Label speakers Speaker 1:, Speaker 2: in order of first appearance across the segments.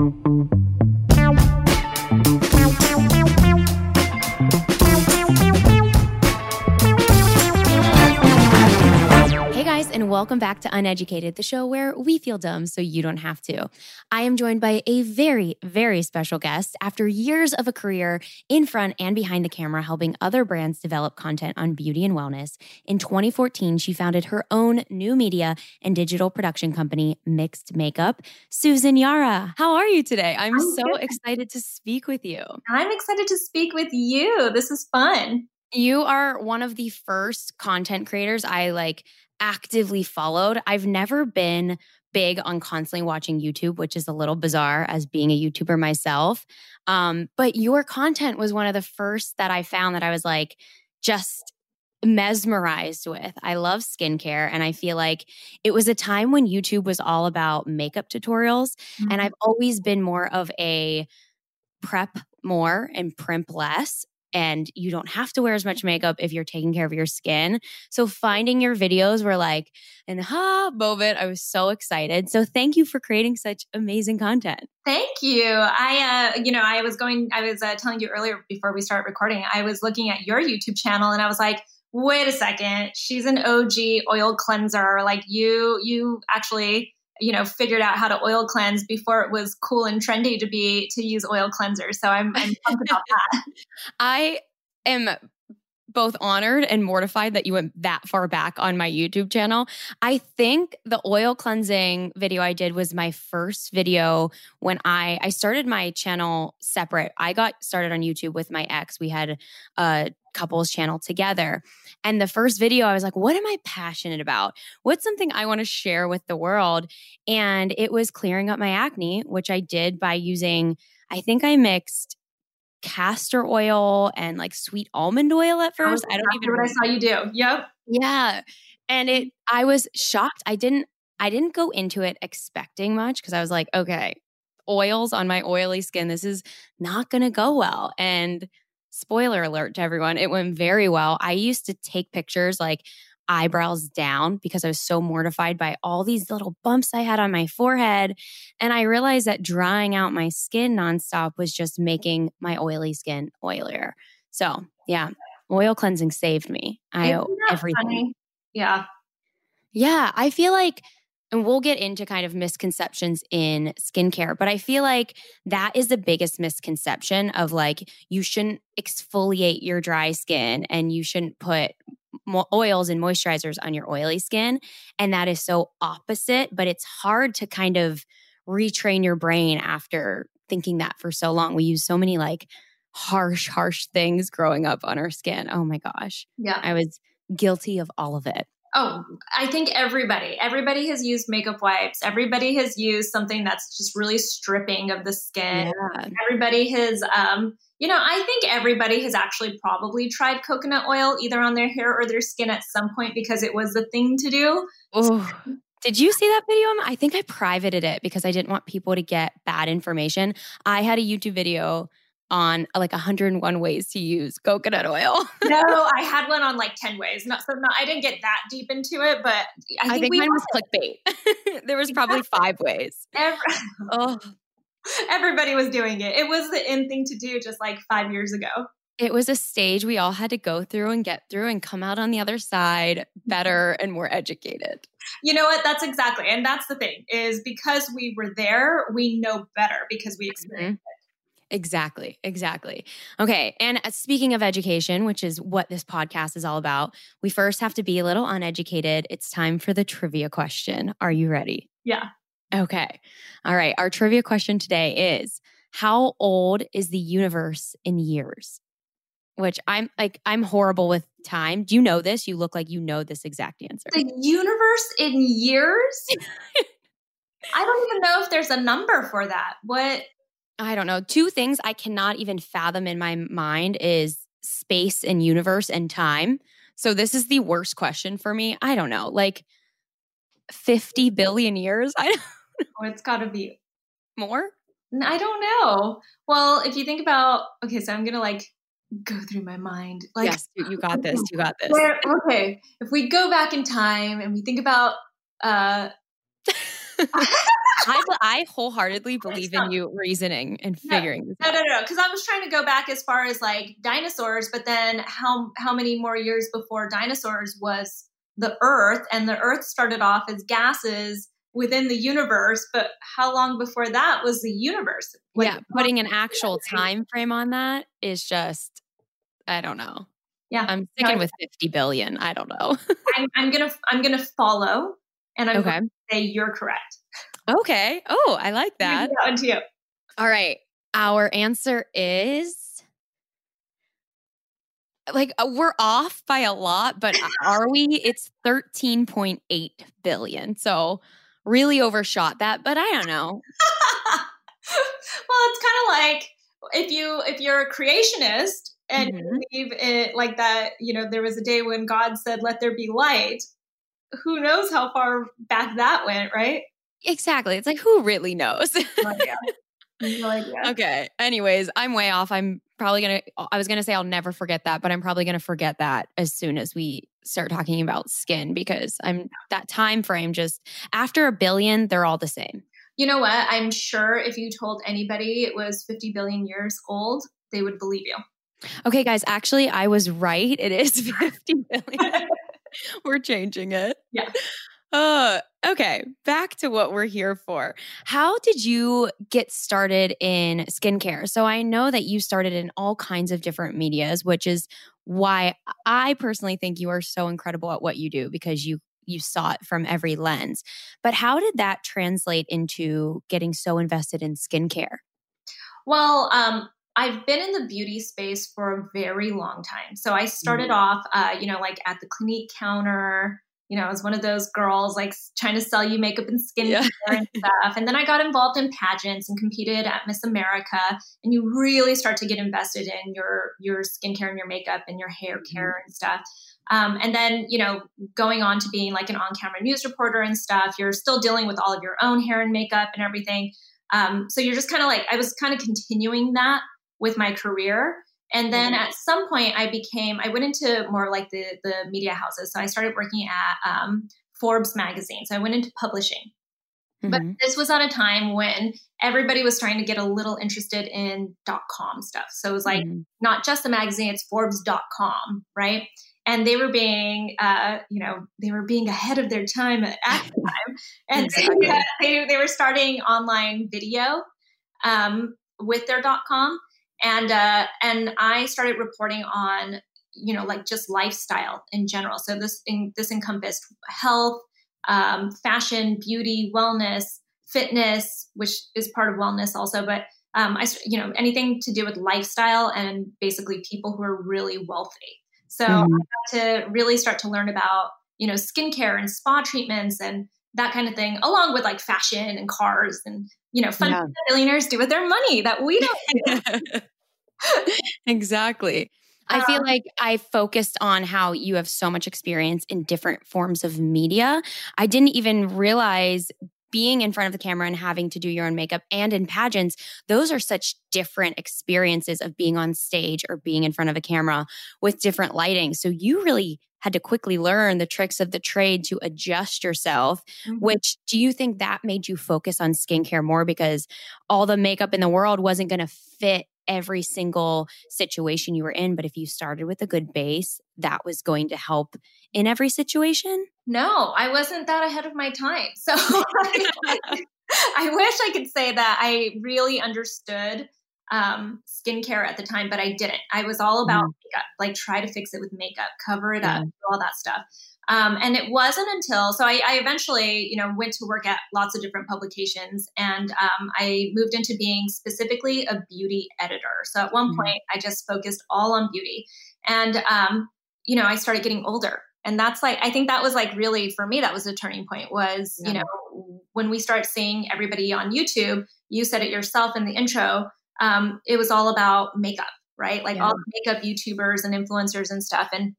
Speaker 1: thank you welcome back to Uneducated, the show where we feel dumb so you don't have to. I am joined by a very, very special guest. After years of a career in front and behind the camera, helping other brands develop content on beauty and wellness, in 2014, she founded her own new media and digital production company, Mixed Makeup. Susan Yara, how are you today? I'm, I'm so good. excited to speak with you.
Speaker 2: I'm excited to speak with you. This is fun.
Speaker 1: You are one of the first content creators I like actively followed. I've never been big on constantly watching YouTube, which is a little bizarre as being a YouTuber myself. Um, but your content was one of the first that I found that I was like just mesmerized with. I love skincare and I feel like it was a time when YouTube was all about makeup tutorials mm-hmm. and I've always been more of a prep more and primp less and you don't have to wear as much makeup if you're taking care of your skin. So finding your videos were like an ha moment. I was so excited. So thank you for creating such amazing content.
Speaker 2: Thank you. I, uh, you know, I was going, I was uh, telling you earlier before we start recording, I was looking at your YouTube channel and I was like, wait a second, she's an OG oil cleanser. Like you, you actually you know figured out how to oil cleanse before it was cool and trendy to be to use oil cleansers so i'm, I'm pumped about that
Speaker 1: i am both honored and mortified that you went that far back on my YouTube channel. I think the oil cleansing video I did was my first video when I I started my channel separate. I got started on YouTube with my ex. We had a couples channel together. And the first video, I was like, what am I passionate about? What's something I want to share with the world? And it was clearing up my acne, which I did by using, I think I mixed castor oil and like sweet almond oil at first.
Speaker 2: I don't even what I saw you do. Yep.
Speaker 1: Yeah. And it I was shocked. I didn't I didn't go into it expecting much because I was like, okay, oils on my oily skin, this is not going to go well. And spoiler alert to everyone, it went very well. I used to take pictures like eyebrows down because I was so mortified by all these little bumps I had on my forehead. And I realized that drying out my skin nonstop was just making my oily skin oilier. So, yeah, oil cleansing saved me. I owe everything. Funny?
Speaker 2: Yeah.
Speaker 1: Yeah. I feel like and we'll get into kind of misconceptions in skincare, but I feel like that is the biggest misconception of like you shouldn't exfoliate your dry skin and you shouldn't put oils and moisturizers on your oily skin. And that is so opposite, but it's hard to kind of retrain your brain after thinking that for so long. We use so many like harsh, harsh things growing up on our skin. Oh my gosh.
Speaker 2: Yeah.
Speaker 1: I was guilty of all of it.
Speaker 2: Oh, I think everybody, everybody has used makeup wipes. Everybody has used something that's just really stripping of the skin. Yeah. Everybody has, um, you know, I think everybody has actually probably tried coconut oil either on their hair or their skin at some point because it was the thing to do.
Speaker 1: Oh. Did you see that video? I think I privated it because I didn't want people to get bad information. I had a YouTube video on like 101 ways to use coconut oil.
Speaker 2: no, I had one on like 10 ways. Not so not, I didn't get that deep into it, but I think,
Speaker 1: I think mine was clickbait. there was probably five ways.
Speaker 2: Every, oh. Everybody was doing it. It was the in thing to do just like five years ago.
Speaker 1: It was a stage we all had to go through and get through and come out on the other side better and more educated.
Speaker 2: You know what? That's exactly. And that's the thing is because we were there, we know better because we experienced mm-hmm.
Speaker 1: Exactly. Exactly. Okay. And uh, speaking of education, which is what this podcast is all about, we first have to be a little uneducated. It's time for the trivia question. Are you ready?
Speaker 2: Yeah.
Speaker 1: Okay. All right. Our trivia question today is How old is the universe in years? Which I'm like, I'm horrible with time. Do you know this? You look like you know this exact answer.
Speaker 2: The universe in years? I don't even know if there's a number for that. What?
Speaker 1: I don't know. Two things I cannot even fathom in my mind is space and universe and time. So this is the worst question for me. I don't know. Like 50 billion years? I don't
Speaker 2: Oh, it's got to be
Speaker 1: more?
Speaker 2: I don't know. Well, if you think about okay, so I'm going to like go through my mind. Like
Speaker 1: Yes, you got this. You got this.
Speaker 2: Where, okay, if we go back in time and we think about uh
Speaker 1: I, I wholeheartedly believe in you reasoning and figuring
Speaker 2: no, this out. No, no, no, because I was trying to go back as far as like dinosaurs, but then how how many more years before dinosaurs was the Earth, and the Earth started off as gases within the universe, but how long before that was the universe?
Speaker 1: Like, yeah, putting an actual time frame on that is just I don't know.
Speaker 2: Yeah,
Speaker 1: I'm sticking no, with 50 billion. I don't know.
Speaker 2: I'm, I'm gonna I'm gonna follow, and I'm okay. Say you're correct.
Speaker 1: Okay. Oh, I like that.
Speaker 2: That one to you.
Speaker 1: All right. Our answer is like uh, we're off by a lot, but are we? It's 13.8 billion. So really overshot that, but I don't know.
Speaker 2: well, it's kind of like if you if you're a creationist and mm-hmm. believe it like that, you know, there was a day when God said, "Let there be light." Who knows how far back that went, right?
Speaker 1: Exactly. It's like who really knows?
Speaker 2: no idea. No idea.
Speaker 1: Okay. Anyways, I'm way off. I'm probably gonna. I was gonna say I'll never forget that, but I'm probably gonna forget that as soon as we start talking about skin because I'm that time frame. Just after a billion, they're all the same.
Speaker 2: You know what? I'm sure if you told anybody it was 50 billion years old, they would believe you.
Speaker 1: Okay, guys. Actually, I was right. It is 50 billion. We're changing it.
Speaker 2: Yeah.
Speaker 1: Uh, okay, back to what we're here for. How did you get started in skincare? So I know that you started in all kinds of different medias, which is why I personally think you are so incredible at what you do because you you saw it from every lens. But how did that translate into getting so invested in skincare?
Speaker 2: Well, um, I've been in the beauty space for a very long time. So I started mm-hmm. off, uh, you know, like at the Clinique counter, you know, I was one of those girls like trying to sell you makeup and skincare yeah. and stuff. And then I got involved in pageants and competed at Miss America. And you really start to get invested in your your skincare and your makeup and your hair care mm-hmm. and stuff. Um, and then, you know, going on to being like an on camera news reporter and stuff, you're still dealing with all of your own hair and makeup and everything. Um, so you're just kind of like, I was kind of continuing that with my career. And then mm-hmm. at some point, I became, I went into more like the, the media houses. So I started working at um, Forbes magazine. So I went into publishing. Mm-hmm. But this was at a time when everybody was trying to get a little interested in dot com stuff. So it was like mm-hmm. not just the magazine, it's Forbes.com, right? And they were being, uh, you know, they were being ahead of their time at, at the time. And exactly. they, they, they, were starting online video um, with their dot com and uh, and I started reporting on you know like just lifestyle in general. So this in, this encompassed health, um, fashion, beauty, wellness, fitness, which is part of wellness also, but um, I you know anything to do with lifestyle and basically people who are really wealthy. So mm-hmm. I got to really start to learn about you know skincare and spa treatments and that kind of thing, along with like fashion and cars and you know fun yeah. billionaires do with their money that we don't.
Speaker 1: exactly. I feel um, like I focused on how you have so much experience in different forms of media. I didn't even realize being in front of the camera and having to do your own makeup and in pageants, those are such different experiences of being on stage or being in front of a camera with different lighting. So you really had to quickly learn the tricks of the trade to adjust yourself, mm-hmm. which do you think that made you focus on skincare more because all the makeup in the world wasn't going to fit every single situation you were in. But if you started with a good base, that was going to help in every situation?
Speaker 2: No, I wasn't that ahead of my time. So I wish I could say that I really understood um, skincare at the time, but I didn't. I was all about mm. makeup, like try to fix it with makeup, cover it up, all that stuff. Um, and it wasn't until so I, I, eventually, you know, went to work at lots of different publications, and um, I moved into being specifically a beauty editor. So at one mm-hmm. point, I just focused all on beauty, and um, you know, I started getting older, and that's like I think that was like really for me that was a turning point. Was yeah. you know when we start seeing everybody on YouTube, you said it yourself in the intro. Um, it was all about makeup, right? Like yeah. all the makeup YouTubers and influencers and stuff, and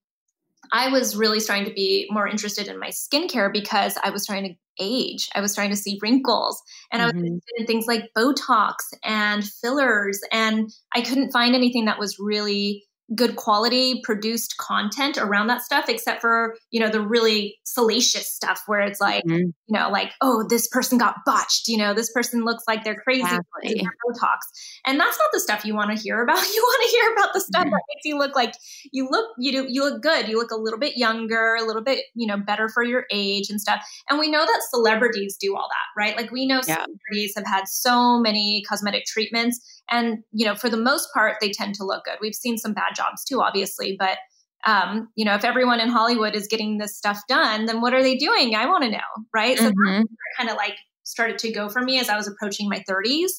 Speaker 2: I was really starting to be more interested in my skincare because I was trying to age. I was trying to see wrinkles and mm-hmm. I was mm-hmm. interested in things like Botox and fillers. And I couldn't find anything that was really good quality produced content around that stuff except for you know the really salacious stuff where it's like mm-hmm. you know like oh this person got botched you know this person looks like they're crazy exactly. botox and that's not the stuff you want to hear about you want to hear about the stuff mm-hmm. that makes you look like you look you do you look good you look a little bit younger a little bit you know better for your age and stuff and we know that celebrities do all that right like we know yeah. celebrities have had so many cosmetic treatments and, you know, for the most part, they tend to look good. We've seen some bad jobs too, obviously, but um, you know, if everyone in Hollywood is getting this stuff done, then what are they doing? I want to know, right? Mm-hmm. So kind of like started to go for me as I was approaching my 30s.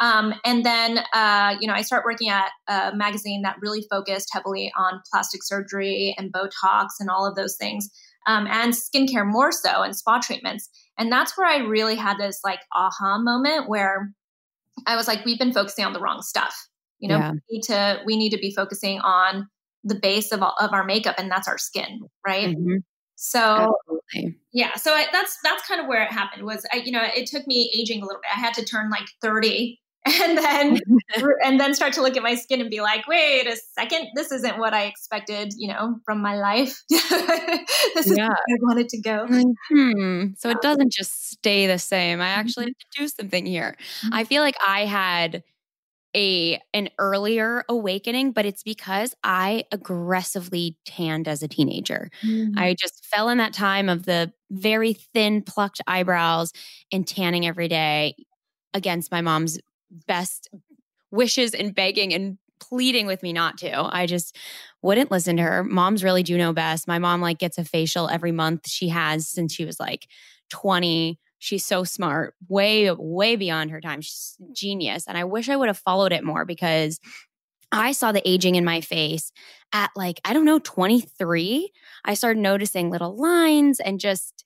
Speaker 2: Um, and then, uh, you know, I start working at a magazine that really focused heavily on plastic surgery and Botox and all of those things, um, and skincare more so, and spa treatments. And that's where I really had this like aha moment where I was like, we've been focusing on the wrong stuff. You know, yeah. we need to we need to be focusing on the base of all, of our makeup, and that's our skin, right? Mm-hmm. So Absolutely. yeah, so I, that's that's kind of where it happened. Was I, you know, it took me aging a little bit. I had to turn like thirty and then and then start to look at my skin and be like wait a second this isn't what i expected you know from my life this is yeah. where i wanted to go
Speaker 1: hmm. so it doesn't just stay the same i actually mm-hmm. have to do something here mm-hmm. i feel like i had a an earlier awakening but it's because i aggressively tanned as a teenager mm-hmm. i just fell in that time of the very thin plucked eyebrows and tanning every day against my mom's best wishes and begging and pleading with me not to. I just wouldn't listen to her. Moms really do know best. My mom like gets a facial every month. She has since she was like 20. She's so smart, way way beyond her time. She's genius. And I wish I would have followed it more because I saw the aging in my face at like I don't know 23. I started noticing little lines and just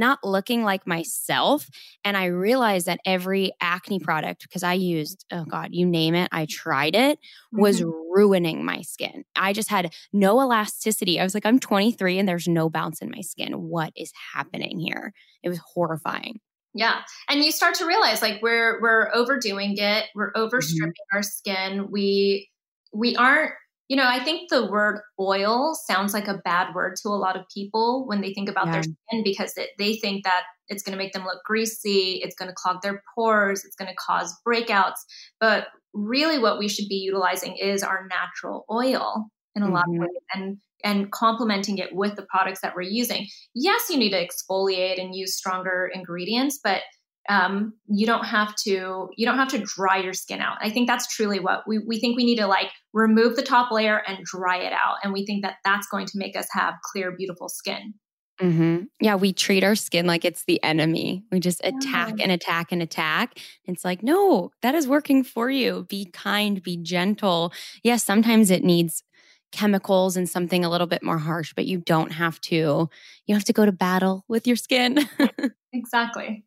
Speaker 1: not looking like myself. And I realized that every acne product, because I used, oh God, you name it, I tried it, was mm-hmm. ruining my skin. I just had no elasticity. I was like, I'm 23 and there's no bounce in my skin. What is happening here? It was horrifying.
Speaker 2: Yeah. And you start to realize like we're we're overdoing it. We're overstripping mm-hmm. our skin. We we aren't you know, I think the word oil sounds like a bad word to a lot of people when they think about yeah. their skin because it, they think that it's going to make them look greasy, it's going to clog their pores, it's going to cause breakouts. But really, what we should be utilizing is our natural oil in a mm-hmm. lot of mm-hmm. ways and and complementing it with the products that we're using. Yes, you need to exfoliate and use stronger ingredients, but um, you don't have to you don't have to dry your skin out. I think that's truly what we we think we need to like remove the top layer and dry it out, and we think that that's going to make us have clear, beautiful skin.
Speaker 1: Mm-hmm. Yeah, we treat our skin like it's the enemy. We just attack yeah. and attack and attack. It's like, no, that is working for you. Be kind, be gentle. Yes, sometimes it needs chemicals and something a little bit more harsh, but you don't have to. You have to go to battle with your skin.
Speaker 2: exactly.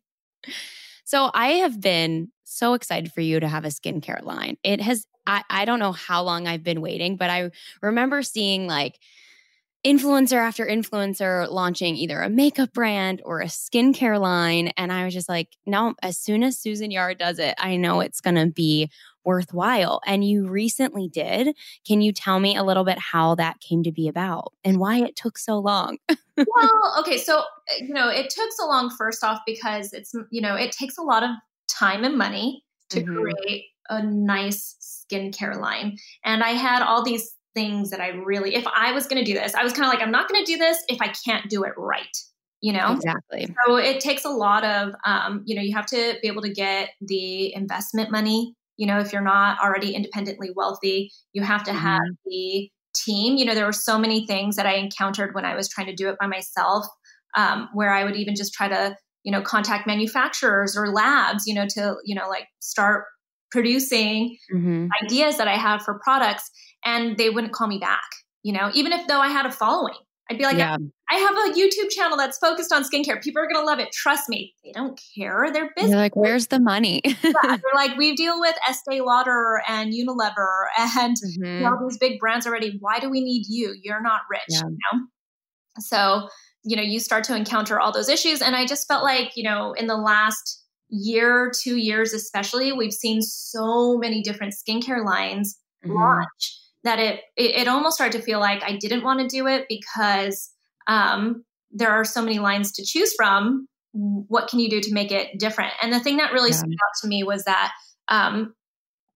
Speaker 1: So I have been so excited for you to have a skincare line. It has, I, I don't know how long I've been waiting, but I remember seeing like influencer after influencer launching either a makeup brand or a skincare line. And I was just like, no, as soon as Susan Yara does it, I know it's going to be worthwhile. And you recently did. Can you tell me a little bit how that came to be about and why it took so long?
Speaker 2: well, okay. So, you know, it took so long, first off, because it's, you know, it takes a lot of time and money to mm-hmm. create a nice skincare line. And I had all these things that I really, if I was going to do this, I was kind of like, I'm not going to do this if I can't do it right. You know,
Speaker 1: exactly.
Speaker 2: So it takes a lot of, um, you know, you have to be able to get the investment money you know if you're not already independently wealthy you have to mm-hmm. have the team you know there were so many things that i encountered when i was trying to do it by myself um, where i would even just try to you know contact manufacturers or labs you know to you know like start producing mm-hmm. ideas that i have for products and they wouldn't call me back you know even if though i had a following I'd be like, yeah. I have a YouTube channel that's focused on skincare. People are going to love it. Trust me. They don't care. They're busy.
Speaker 1: They're like, where's the money?
Speaker 2: yeah, they're like, we deal with Estee Lauder and Unilever and mm-hmm. all these big brands already. Why do we need you? You're not rich. Yeah. You know? So, you know, you start to encounter all those issues. And I just felt like, you know, in the last year, two years especially, we've seen so many different skincare lines mm-hmm. launch that it, it, it almost started to feel like I didn't want to do it because um, there are so many lines to choose from. What can you do to make it different? And the thing that really yeah. stood out to me was that um,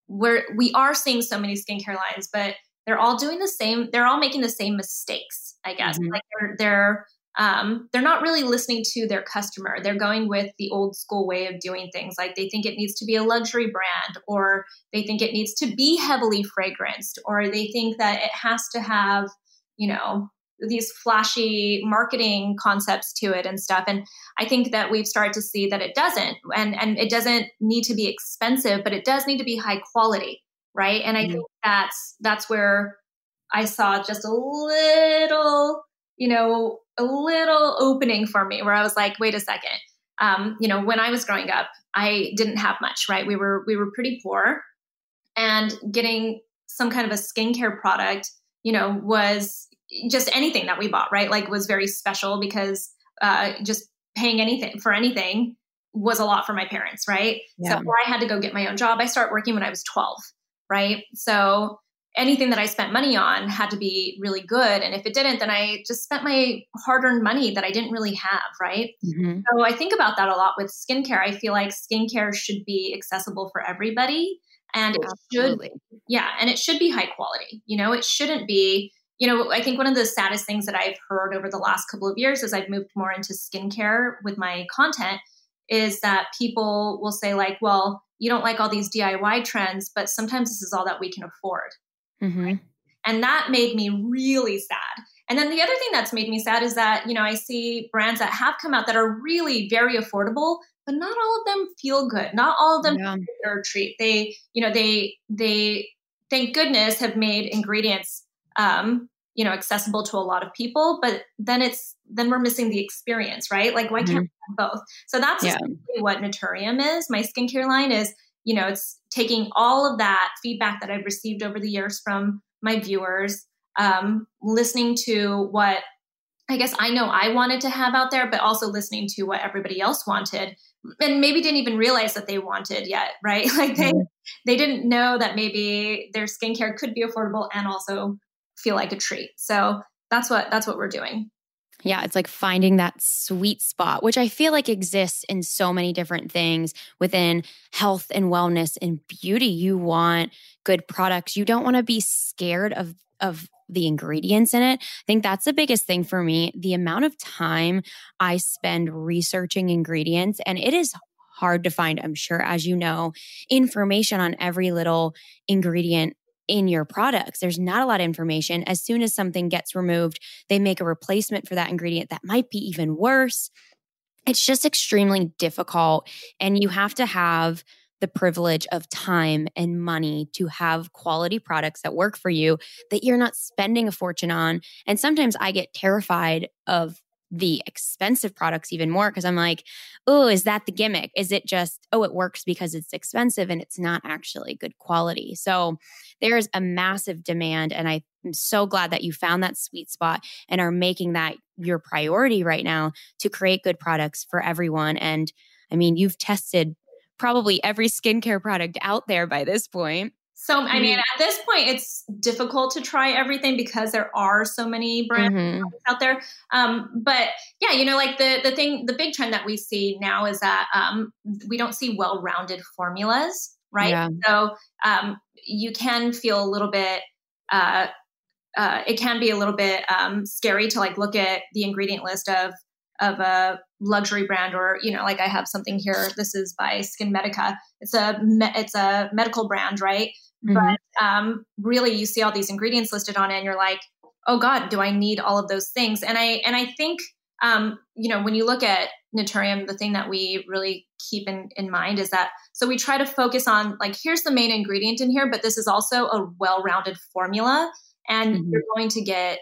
Speaker 2: we're we are seeing so many skincare lines, but they're all doing the same. They're all making the same mistakes. I guess mm-hmm. like they're they're um, they're not really listening to their customer. They're going with the old school way of doing things. Like they think it needs to be a luxury brand, or they think it needs to be heavily fragranced, or they think that it has to have, you know, these flashy marketing concepts to it and stuff. And I think that we've started to see that it doesn't, and and it doesn't need to be expensive, but it does need to be high quality, right? And I mm-hmm. think that's that's where I saw just a little, you know, a little opening for me where I was like, wait a second. Um, you know, when I was growing up, I didn't have much, right? We were we were pretty poor, and getting some kind of a skincare product, you know, was just anything that we bought, right? Like was very special because uh, just paying anything for anything was a lot for my parents, right? Yeah. So I had to go get my own job. I started working when I was 12, right? So anything that I spent money on had to be really good. And if it didn't, then I just spent my hard earned money that I didn't really have, right? Mm-hmm. So I think about that a lot with skincare. I feel like skincare should be accessible for everybody. And it Absolutely. should, yeah, and it should be high quality. You know, it shouldn't be, you know, I think one of the saddest things that I've heard over the last couple of years as I've moved more into skincare with my content is that people will say, like, well, you don't like all these DIY trends, but sometimes this is all that we can afford. Mm-hmm. And that made me really sad. And then the other thing that's made me sad is that, you know, I see brands that have come out that are really very affordable, but not all of them feel good. Not all of them yeah. treat. They, you know, they they thank goodness have made ingredients um, you know, accessible to a lot of people, but then it's then we're missing the experience, right? Like why mm-hmm. can't we have both? So that's yeah. what Naturium is. My skincare line is you know, it's taking all of that feedback that I've received over the years from my viewers, um, listening to what I guess I know I wanted to have out there, but also listening to what everybody else wanted and maybe didn't even realize that they wanted yet, right? Like they mm-hmm. they didn't know that maybe their skincare could be affordable and also feel like a treat. So that's what that's what we're doing.
Speaker 1: Yeah, it's like finding that sweet spot, which I feel like exists in so many different things within health and wellness and beauty. You want good products. You don't want to be scared of of the ingredients in it. I think that's the biggest thing for me. The amount of time I spend researching ingredients and it is hard to find, I'm sure as you know, information on every little ingredient in your products. There's not a lot of information. As soon as something gets removed, they make a replacement for that ingredient that might be even worse. It's just extremely difficult. And you have to have the privilege of time and money to have quality products that work for you that you're not spending a fortune on. And sometimes I get terrified of the expensive products even more because I'm like, oh, is that the gimmick? Is it just, oh, it works because it's expensive and it's not actually good quality? So there's a massive demand. And I'm so glad that you found that sweet spot and are making that your priority right now to create good products for everyone. And I mean, you've tested probably every skincare product out there by this point.
Speaker 2: So, I mean, mm-hmm. at this point, it's difficult to try everything because there are so many brands mm-hmm. out there. Um, but yeah, you know, like the the thing, the big trend that we see now is that um, we don't see well rounded formulas, right? Yeah. So um, you can feel a little bit. Uh, uh, it can be a little bit um, scary to like look at the ingredient list of of a luxury brand or you know like i have something here this is by SkinMedica it's a me- it's a medical brand right mm-hmm. but um, really you see all these ingredients listed on it and you're like oh god do i need all of those things and i and i think um, you know when you look at naturium the thing that we really keep in, in mind is that so we try to focus on like here's the main ingredient in here but this is also a well-rounded formula and mm-hmm. you're going to get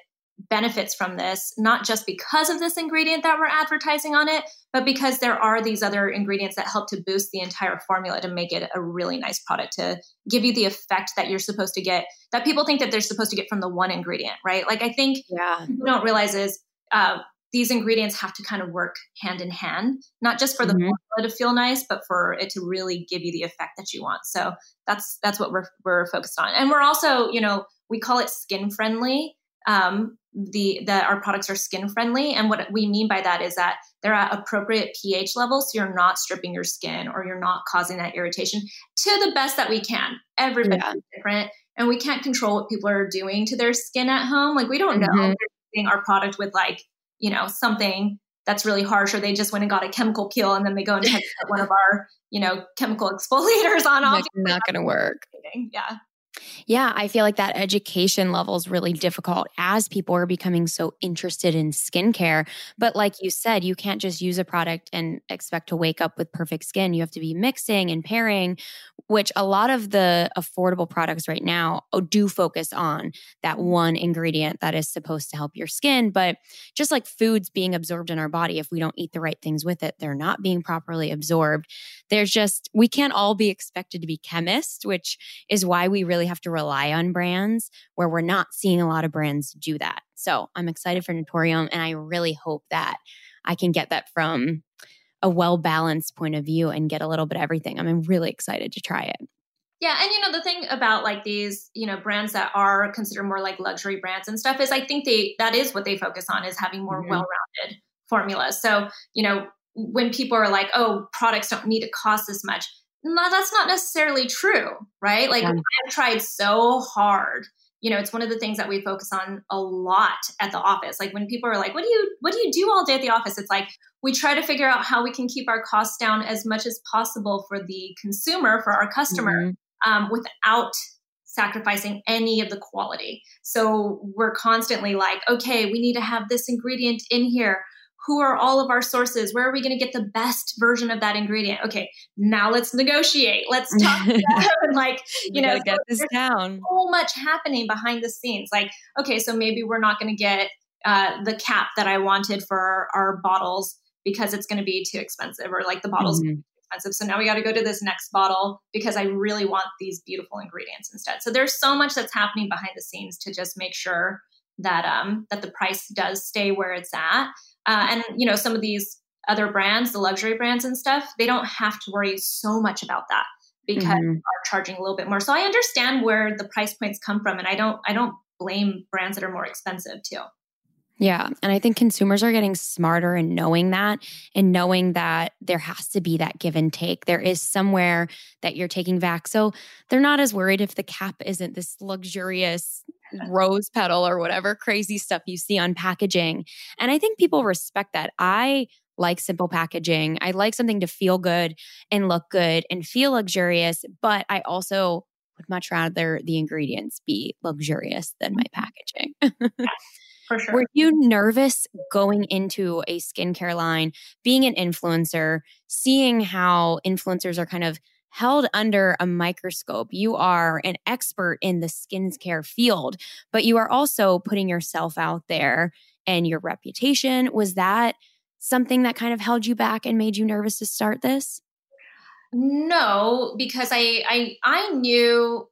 Speaker 2: benefits from this, not just because of this ingredient that we're advertising on it, but because there are these other ingredients that help to boost the entire formula to make it a really nice product to give you the effect that you're supposed to get, that people think that they're supposed to get from the one ingredient, right? Like I think yeah. people don't realize is uh, these ingredients have to kind of work hand in hand, not just for the mm-hmm. formula to feel nice, but for it to really give you the effect that you want. So that's that's what we're we're focused on, and we're also you know we call it skin friendly. Um, the that our products are skin friendly, and what we mean by that is that they're at appropriate pH levels, so you're not stripping your skin or you're not causing that irritation to the best that we can. Everybody's yeah. different, and we can't control what people are doing to their skin at home. Like we don't know mm-hmm. using our product with like you know something that's really harsh or they just went and got a chemical peel and then they go and put one of our you know chemical exfoliators on off
Speaker 1: not going to work
Speaker 2: yeah
Speaker 1: yeah, I feel like that education level is really difficult as people are becoming so interested in skincare. But like you said, you can't just use a product and expect to wake up with perfect skin. You have to be mixing and pairing, which a lot of the affordable products right now oh, do focus on that one ingredient that is supposed to help your skin. But just like foods being absorbed in our body, if we don't eat the right things with it, they're not being properly absorbed. There's just, we can't all be expected to be chemists, which is why we really have to rely on brands where we're not seeing a lot of brands do that. So I'm excited for Naturium and I really hope that I can get that from a well balanced point of view and get a little bit of everything. I'm really excited to try it.
Speaker 2: Yeah, and you know the thing about like these, you know, brands that are considered more like luxury brands and stuff is I think they that is what they focus on is having more mm-hmm. well-rounded formulas. So, you know, when people are like, "Oh, products don't need to cost this much." no, that's not necessarily true, right? Like yeah. I've tried so hard. You know, it's one of the things that we focus on a lot at the office. Like when people are like, "What do you what do you do all day at the office?" It's like we try to figure out how we can keep our costs down as much as possible for the consumer, for our customer, mm-hmm. um, without sacrificing any of the quality. So we're constantly like, okay, we need to have this ingredient in here who are all of our sources? Where are we going to get the best version of that ingredient? Okay now let's negotiate. Let's talk and like you, know
Speaker 1: get this down.
Speaker 2: so much happening behind the scenes. Like okay so maybe we're not going to get uh, the cap that i wanted for our bottles because it's going to be too expensive or like the bottles mm-hmm. expensive. So now we got to go to this next bottle because i really want these beautiful ingredients instead. So there's so much that's happening behind the scenes to just make sure that um that the price does stay where it's at uh, and you know, some of these other brands, the luxury brands and stuff, they don't have to worry so much about that because mm-hmm. are charging a little bit more. So I understand where the price points come from, and I don't I don't blame brands that are more expensive too.
Speaker 1: Yeah. And I think consumers are getting smarter and knowing that and knowing that there has to be that give and take. There is somewhere that you're taking back. So they're not as worried if the cap isn't this luxurious rose petal or whatever crazy stuff you see on packaging. And I think people respect that. I like simple packaging. I like something to feel good and look good and feel luxurious, but I also would much rather the ingredients be luxurious than my packaging.
Speaker 2: sure.
Speaker 1: Were you nervous going into a skincare line, being an influencer, seeing how influencers are kind of held under a microscope. You are an expert in the skincare field, but you are also putting yourself out there and your reputation. Was that something that kind of held you back and made you nervous to start this?
Speaker 2: No, because I I I knew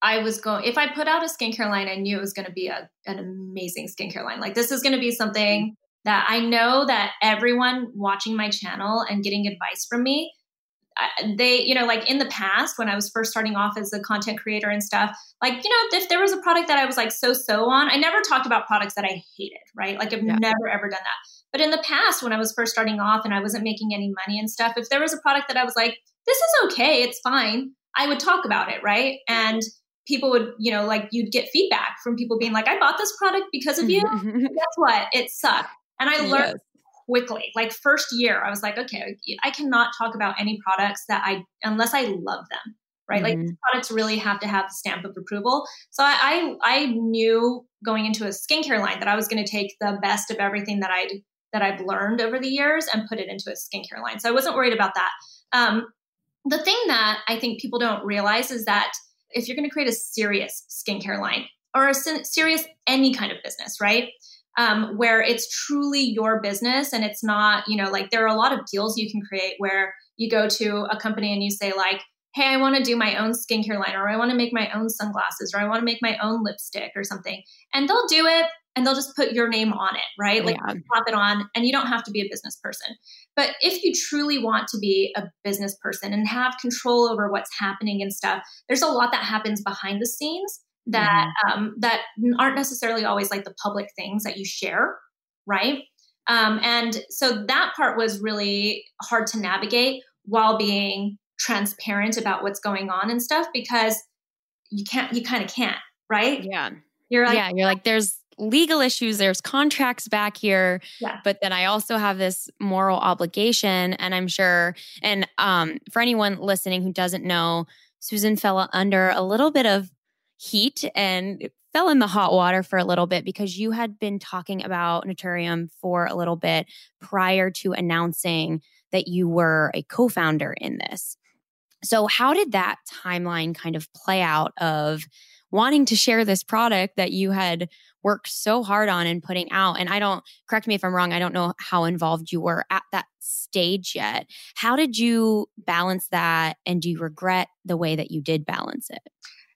Speaker 2: I was going if I put out a skincare line, I knew it was going to be a, an amazing skincare line. Like this is going to be something that I know that everyone watching my channel and getting advice from me they, you know, like in the past when I was first starting off as a content creator and stuff, like, you know, if there was a product that I was like so so on, I never talked about products that I hated, right? Like I've yeah. never ever done that. But in the past, when I was first starting off and I wasn't making any money and stuff, if there was a product that I was like, this is okay, it's fine, I would talk about it, right? And people would, you know, like you'd get feedback from people being like, I bought this product because of you. Mm-hmm. Guess what? It sucked. And I learned yes quickly. Like first year, I was like, okay, I cannot talk about any products that I unless I love them. Right. Mm-hmm. Like products really have to have the stamp of approval. So I, I, I knew going into a skincare line that I was going to take the best of everything that I'd that I've learned over the years and put it into a skincare line. So I wasn't worried about that. Um, the thing that I think people don't realize is that if you're going to create a serious skincare line or a serious any kind of business, right? Um, where it's truly your business and it's not, you know, like there are a lot of deals you can create where you go to a company and you say, like, hey, I want to do my own skincare line, or I want to make my own sunglasses, or I want to make my own lipstick or something. And they'll do it and they'll just put your name on it, right? Like yeah. pop it on, and you don't have to be a business person. But if you truly want to be a business person and have control over what's happening and stuff, there's a lot that happens behind the scenes that mm-hmm. um, that aren't necessarily always like the public things that you share, right? Um, and so that part was really hard to navigate while being transparent about what's going on and stuff because you can't, you kind of can't, right?
Speaker 1: Yeah. You're like, yeah, you're like, there's legal issues, there's contracts back here,
Speaker 2: yeah.
Speaker 1: but then I also have this moral obligation. And I'm sure, and um, for anyone listening who doesn't know, Susan fell under a little bit of heat and fell in the hot water for a little bit because you had been talking about Naturium for a little bit prior to announcing that you were a co founder in this. So, how did that timeline kind of play out of wanting to share this product that you had worked so hard on and putting out? And I don't, correct me if I'm wrong, I don't know how involved you were at that stage yet. How did you balance that? And do you regret the way that you did balance it?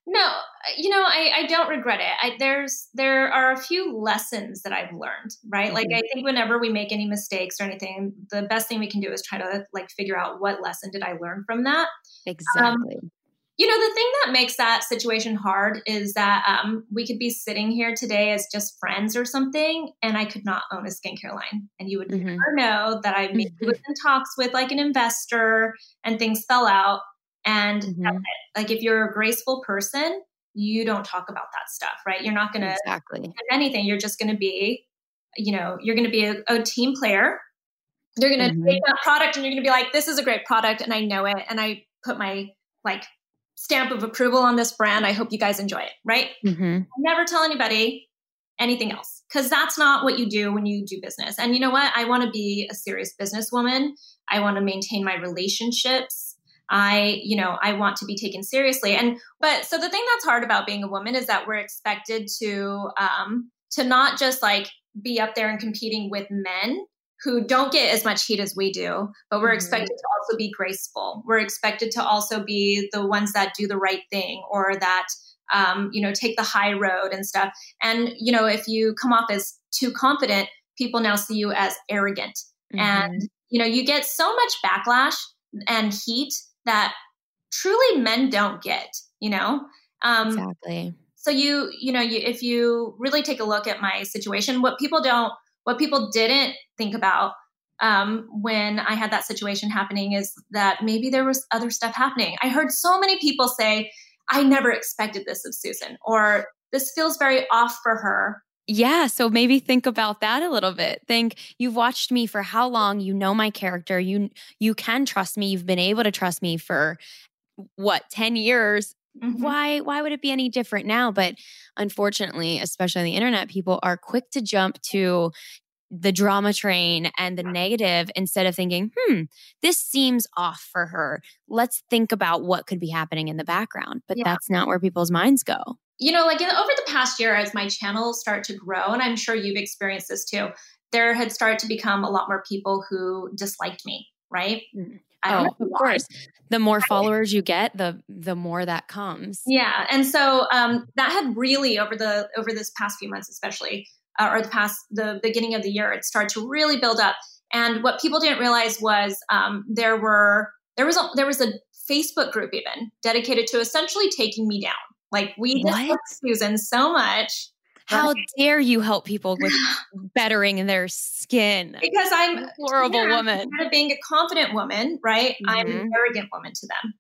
Speaker 2: No, you know, I, I don't regret it. I, there's there are a few lessons that I've learned, right? Mm-hmm. Like I think whenever we make any mistakes or anything, the best thing we can do is try to like figure out what lesson did I learn from that.
Speaker 1: Exactly. Um,
Speaker 2: you know, the thing that makes that situation hard is that um, we could be sitting here today as just friends or something, and I could not own a skincare line, and you would mm-hmm. never know that I maybe was in talks with like an investor, and things fell out and mm-hmm. Like if you're a graceful person, you don't talk about that stuff, right? You're not going to
Speaker 1: exactly
Speaker 2: anything. You're just going to be, you know, you're going to be a, a, team player. You're going to mm-hmm. take that product and you're going to be like, this is a great product and I know it. And I put my like stamp of approval on this brand. I hope you guys enjoy it, right?
Speaker 1: Mm-hmm.
Speaker 2: Never tell anybody anything else because that's not what you do when you do business. And you know what? I want to be a serious businesswoman. I want to maintain my relationships. I, you know, I want to be taken seriously. And, but so the thing that's hard about being a woman is that we're expected to, um, to not just like be up there and competing with men who don't get as much heat as we do, but we're mm-hmm. expected to also be graceful. We're expected to also be the ones that do the right thing or that, um, you know, take the high road and stuff. And, you know, if you come off as too confident, people now see you as arrogant. Mm-hmm. And, you know, you get so much backlash and heat that truly men don't get, you know?
Speaker 1: Um, exactly.
Speaker 2: So you, you know, you, if you really take a look at my situation, what people don't, what people didn't think about um, when I had that situation happening is that maybe there was other stuff happening. I heard so many people say, I never expected this of Susan, or this feels very off for her.
Speaker 1: Yeah. So maybe think about that a little bit. Think you've watched me for how long? You know my character. You you can trust me. You've been able to trust me for what, 10 years. Mm-hmm. Why why would it be any different now? But unfortunately, especially on the internet, people are quick to jump to the drama train and the negative instead of thinking, hmm, this seems off for her. Let's think about what could be happening in the background. But yeah. that's not where people's minds go
Speaker 2: you know, like in, over the past year, as my channel started to grow, and I'm sure you've experienced this too, there had started to become a lot more people who disliked me, right?
Speaker 1: Mm. Oh, of course. The more followers you get, the the more that comes.
Speaker 2: Yeah, and so um, that had really over the over this past few months, especially, uh, or the past the beginning of the year, it started to really build up. And what people didn't realize was um, there were there was a there was a Facebook group even dedicated to essentially taking me down like we dislike Susan so much.
Speaker 1: How dare you help people with bettering their skin?
Speaker 2: Because I'm
Speaker 1: a horrible yeah, woman.
Speaker 2: Instead of being a confident woman, right? Mm-hmm. I'm an arrogant woman to them.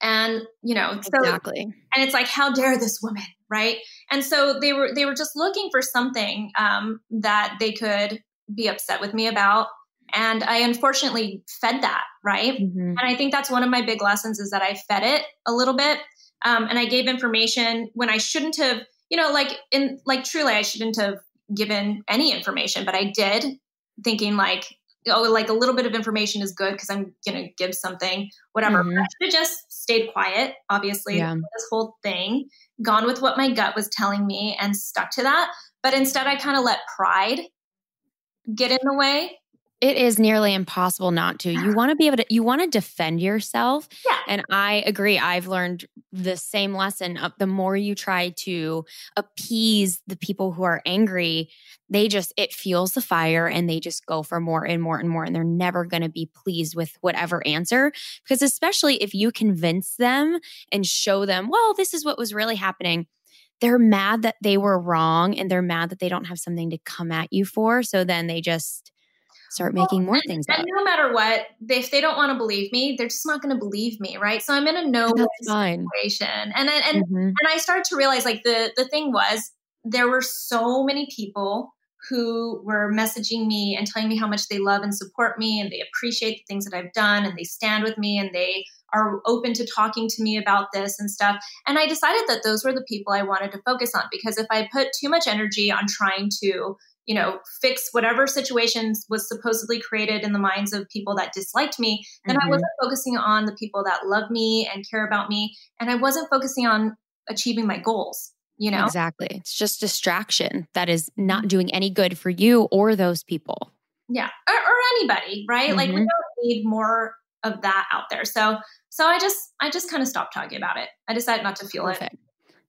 Speaker 2: And you know, so,
Speaker 1: exactly.
Speaker 2: And it's like, how dare this woman, right? And so they were they were just looking for something um, that they could be upset with me about. And I unfortunately fed that, right? Mm-hmm. And I think that's one of my big lessons is that I fed it a little bit um, and I gave information when I shouldn't have. You know, like in like truly, I shouldn't have given any information, but I did, thinking like, oh, like a little bit of information is good because I'm gonna give something, whatever. Mm-hmm. I should have just stayed quiet. Obviously, yeah. this whole thing, gone with what my gut was telling me, and stuck to that. But instead, I kind of let pride get in the way
Speaker 1: it is nearly impossible not to. You want to be able to, you want to defend yourself.
Speaker 2: Yeah.
Speaker 1: And I agree. I've learned the same lesson. Of the more you try to appease the people who are angry, they just, it fuels the fire and they just go for more and more and more. And they're never going to be pleased with whatever answer. Because especially if you convince them and show them, well, this is what was really happening they're mad that they were wrong and they're mad that they don't have something to come at you for. So then they just start making more things
Speaker 2: and,
Speaker 1: up.
Speaker 2: no matter what, if they don't want to believe me, they're just not going to believe me, right? So I'm in a no situation, and and mm-hmm. and I started to realize like the the thing was there were so many people who were messaging me and telling me how much they love and support me and they appreciate the things that I've done and they stand with me and they are open to talking to me about this and stuff. And I decided that those were the people I wanted to focus on because if I put too much energy on trying to, you know, fix whatever situations was supposedly created in the minds of people that disliked me, then mm-hmm. I wasn't focusing on the people that love me and care about me. And I wasn't focusing on achieving my goals. You know?
Speaker 1: Exactly. It's just distraction that is not mm-hmm. doing any good for you or those people.
Speaker 2: Yeah. Or, or anybody, right? Mm-hmm. Like we mm-hmm. don't need more of that out there. So so I just I just kind of stopped talking about it. I decided not to feel Perfect. it.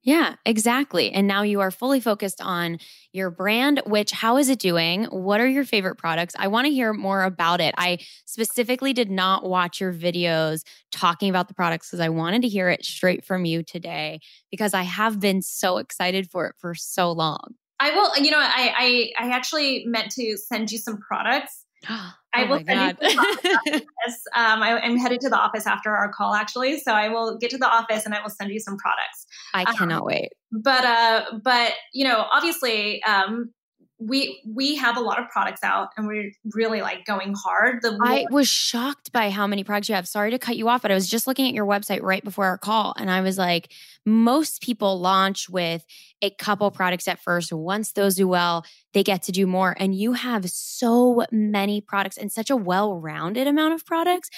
Speaker 1: Yeah, exactly. And now you are fully focused on your brand, which how is it doing? What are your favorite products? I want to hear more about it. I specifically did not watch your videos talking about the products because I wanted to hear it straight from you today because I have been so excited for it for so long.
Speaker 2: I will, you know, I I, I actually meant to send you some products
Speaker 1: I will send you
Speaker 2: um, I, am headed to the office after our call, actually. So I will get to the office and I will send you some products.
Speaker 1: I cannot um, wait.
Speaker 2: But uh, but you know, obviously, um, we we have a lot of products out and we're really like going hard.
Speaker 1: The i was shocked by how many products you have. Sorry to cut you off but i was just looking at your website right before our call and i was like most people launch with a couple products at first. Once those do well they get to do more. And you have so many products and such a well-rounded amount of products.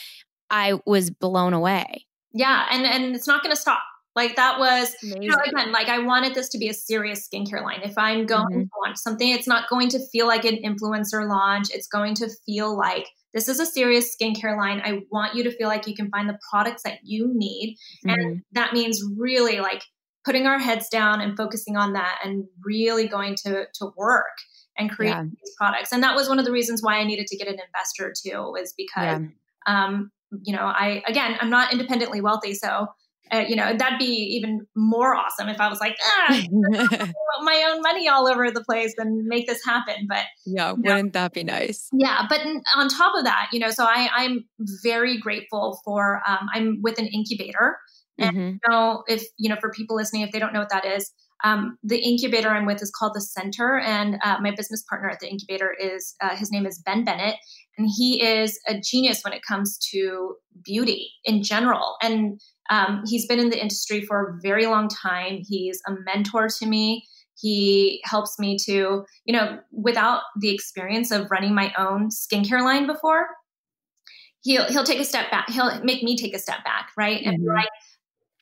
Speaker 1: I was blown away.
Speaker 2: Yeah and and it's not going to stop like that was, Amazing. you know, again, like I wanted this to be a serious skincare line. If I'm going mm-hmm. to launch something, it's not going to feel like an influencer launch. It's going to feel like this is a serious skincare line. I want you to feel like you can find the products that you need. Mm-hmm. And that means really like putting our heads down and focusing on that and really going to to work and create yeah. these products. And that was one of the reasons why I needed to get an investor too, was because yeah. um, you know, I again, I'm not independently wealthy, so uh, you know, that'd be even more awesome if I was like, ah, my own money all over the place and make this happen. But
Speaker 1: yeah, wouldn't that be nice?
Speaker 2: Yeah, but on top of that, you know, so I, I'm very grateful for. Um, I'm with an incubator, and mm-hmm. you know, if you know, for people listening, if they don't know what that is, um, the incubator I'm with is called the Center, and uh, my business partner at the incubator is uh, his name is Ben Bennett, and he is a genius when it comes to beauty in general. And um, he's been in the industry for a very long time. He's a mentor to me. He helps me to, you know, without the experience of running my own skincare line before, he'll he'll take a step back. He'll make me take a step back, right? Mm-hmm. like,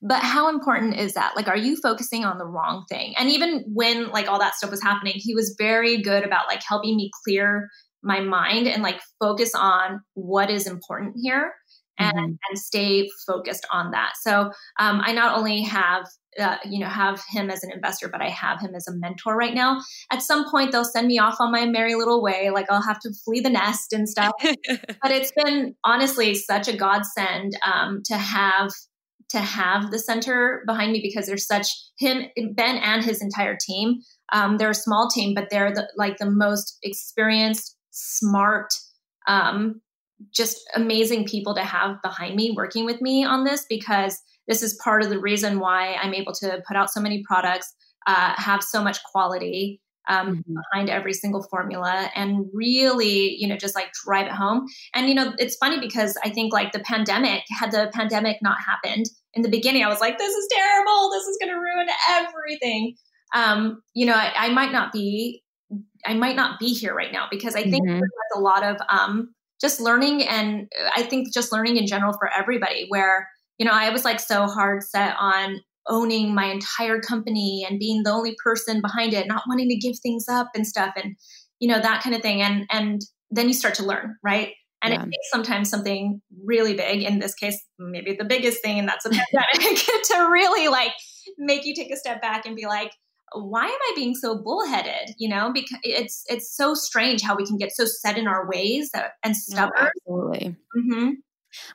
Speaker 2: but how important is that? Like, are you focusing on the wrong thing? And even when like all that stuff was happening, he was very good about like helping me clear my mind and like focus on what is important here and, mm-hmm. and stay focused on that. So um, I not only have uh, you know have him as an investor, but I have him as a mentor right now. At some point, they'll send me off on my merry little way. Like I'll have to flee the nest and stuff. but it's been honestly such a godsend um, to have to have the center behind me because there's such him Ben and his entire team. Um, they're a small team, but they're the, like the most experienced, smart, um, just amazing people to have behind me working with me on this because this is part of the reason why I'm able to put out so many products, uh, have so much quality um, mm-hmm. behind every single formula, and really, you know, just like drive it home. And you know, it's funny because I think like the pandemic, had the pandemic not happened in the beginning, I was like, this is terrible. This is going to ruin everything. Um, you know, I, I, might not be, I might not be here right now because I think mm-hmm. there's a lot of um, just learning and I think just learning in general for everybody where, you know, I was like so hard set on owning my entire company and being the only person behind it, not wanting to give things up and stuff and, you know, that kind of thing. And, and then you start to learn, right? And yeah. it takes sometimes something really big, in this case, maybe the biggest thing, and that's a pandemic, to really like make you take a step back and be like, why am I being so bullheaded? You know, because it's it's so strange how we can get so set in our ways and stubborn.
Speaker 1: Absolutely. Mm-hmm.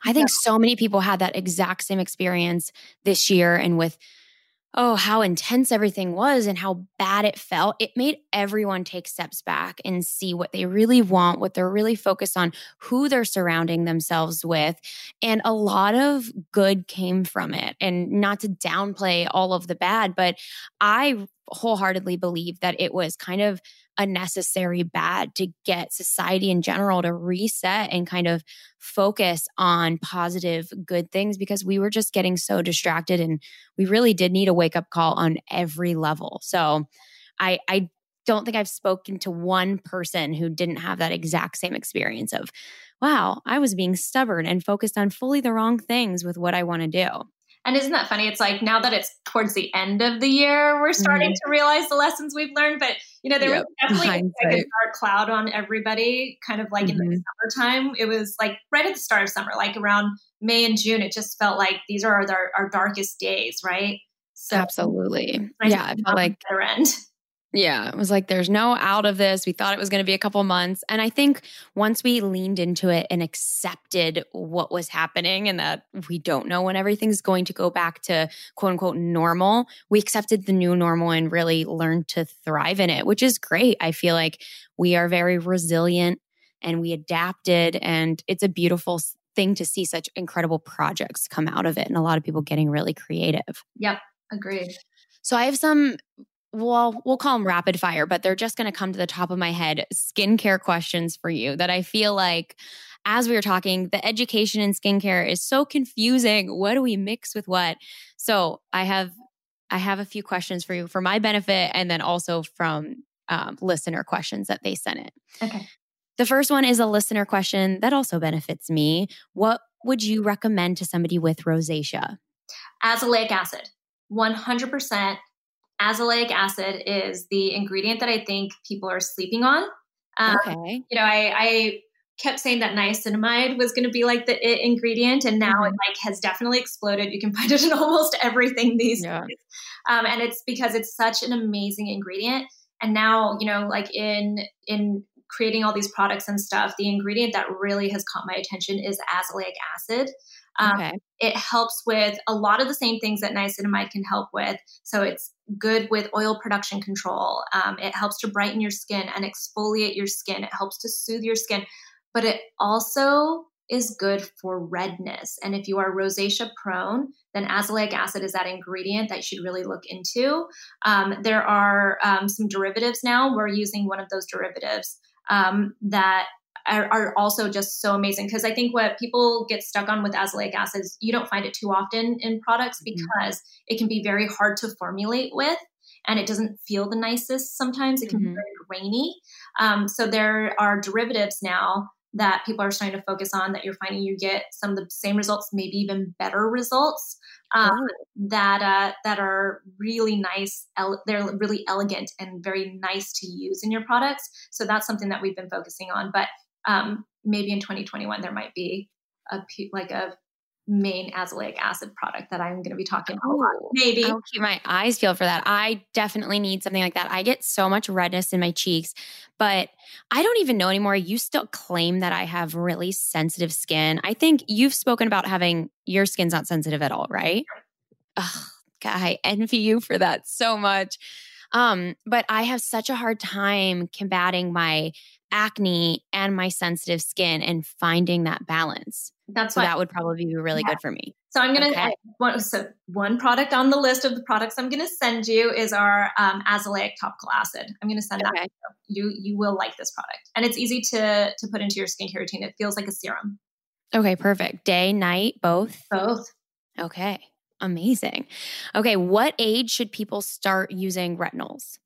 Speaker 1: I think yeah. so many people had that exact same experience this year, and with oh, how intense everything was and how bad it felt, it made everyone take steps back and see what they really want, what they're really focused on, who they're surrounding themselves with. And a lot of good came from it. And not to downplay all of the bad, but I wholeheartedly believe that it was kind of a necessary bad to get society in general to reset and kind of focus on positive, good things because we were just getting so distracted and we really did need a wake up call on every level. So I, I don't think I've spoken to one person who didn't have that exact same experience of, wow, I was being stubborn and focused on fully the wrong things with what I want to do.
Speaker 2: And isn't that funny? It's like now that it's towards the end of the year, we're starting mm-hmm. to realize the lessons we've learned. But you know, there yep. was definitely like a dark cloud on everybody, kind of like mm-hmm. in the mm-hmm. summertime. It was like right at the start of summer, like around May and June. It just felt like these are our, our darkest days, right?
Speaker 1: So absolutely, yeah. I felt like
Speaker 2: end.
Speaker 1: Yeah, it was like there's no out of this. We thought it was going to be a couple months. And I think once we leaned into it and accepted what was happening and that we don't know when everything's going to go back to quote unquote normal, we accepted the new normal and really learned to thrive in it, which is great. I feel like we are very resilient and we adapted. And it's a beautiful thing to see such incredible projects come out of it and a lot of people getting really creative.
Speaker 2: Yep, agreed.
Speaker 1: So I have some well, we'll call them rapid fire, but they're just going to come to the top of my head skincare questions for you that I feel like as we were talking, the education in skincare is so confusing. What do we mix with what? So I have I have a few questions for you for my benefit and then also from um, listener questions that they sent in.
Speaker 2: Okay.
Speaker 1: The first one is a listener question that also benefits me. What would you recommend to somebody with rosacea?
Speaker 2: Azelaic acid. 100% azelaic acid is the ingredient that I think people are sleeping on.
Speaker 1: Um, okay.
Speaker 2: You know, I, I kept saying that niacinamide was going to be like the it ingredient, and now mm-hmm. it like has definitely exploded. You can find it in almost everything these yeah. days, um, and it's because it's such an amazing ingredient. And now, you know, like in in creating all these products and stuff, the ingredient that really has caught my attention is azelaic acid. Um, okay. It helps with a lot of the same things that niacinamide can help with. So it's good with oil production control. Um, it helps to brighten your skin and exfoliate your skin. It helps to soothe your skin, but it also is good for redness. And if you are rosacea prone, then azelaic acid is that ingredient that you should really look into. Um, there are um, some derivatives now. We're using one of those derivatives um, that are, are also just so amazing because I think what people get stuck on with azelaic acid is you don't find it too often in products mm-hmm. because mm-hmm. it can be very hard to formulate with and it doesn't feel the nicest sometimes. It can mm-hmm. be very grainy. Um, so there are derivatives now that people are starting to focus on that you're finding you get some of the same results, maybe even better results um, that uh, that are really nice. Ele- they're really elegant and very nice to use in your products. So that's something that we've been focusing on. But um, maybe in 2021 there might be a like a main azelaic acid product that I'm going to be talking about. Oh, maybe
Speaker 1: I'll keep my eyes peeled for that. I definitely need something like that. I get so much redness in my cheeks, but I don't even know anymore. You still claim that I have really sensitive skin. I think you've spoken about having your skin's not sensitive at all, right? Ugh, God, I envy you for that so much. Um, but I have such a hard time combating my acne and my sensitive skin and finding that balance.
Speaker 2: That's
Speaker 1: so that would probably be really yeah. good for me.
Speaker 2: So I'm gonna okay. one, so one product on the list of the products I'm gonna send you is our um, azelaic topical acid. I'm gonna send okay. that. You you will like this product, and it's easy to to put into your skincare routine. It feels like a serum.
Speaker 1: Okay, perfect. Day, night, both.
Speaker 2: Both.
Speaker 1: Okay, amazing. Okay, what age should people start using retinols?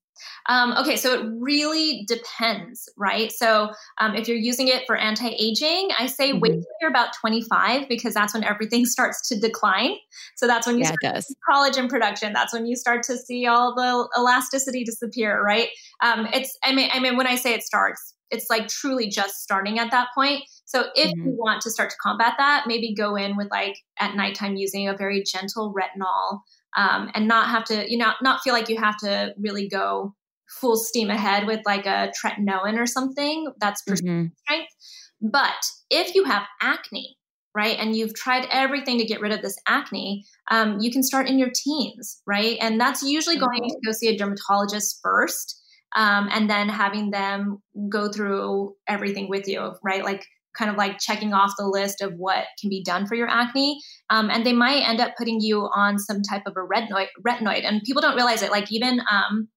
Speaker 2: Um, okay, so it really depends, right? So um, if you're using it for anti aging, I say mm-hmm. wait till you're about 25 because that's when everything starts to decline. So that's when you yeah, start collagen production. That's when you start to see all the elasticity disappear, right? Um, it's I mean I mean when I say it starts, it's like truly just starting at that point. So if mm-hmm. you want to start to combat that, maybe go in with like at nighttime using a very gentle retinol um, and not have to, you know, not feel like you have to really go full steam ahead with like a tretinoin or something. That's mm-hmm. strength. But if you have acne, right? And you've tried everything to get rid of this acne, um, you can start in your teens, right? And that's usually going to go see a dermatologist first. Um, and then having them go through everything with you, right? Like kind of like checking off the list of what can be done for your acne. Um, and they might end up putting you on some type of a retinoid, retinoid. And people don't realize it. Like even um,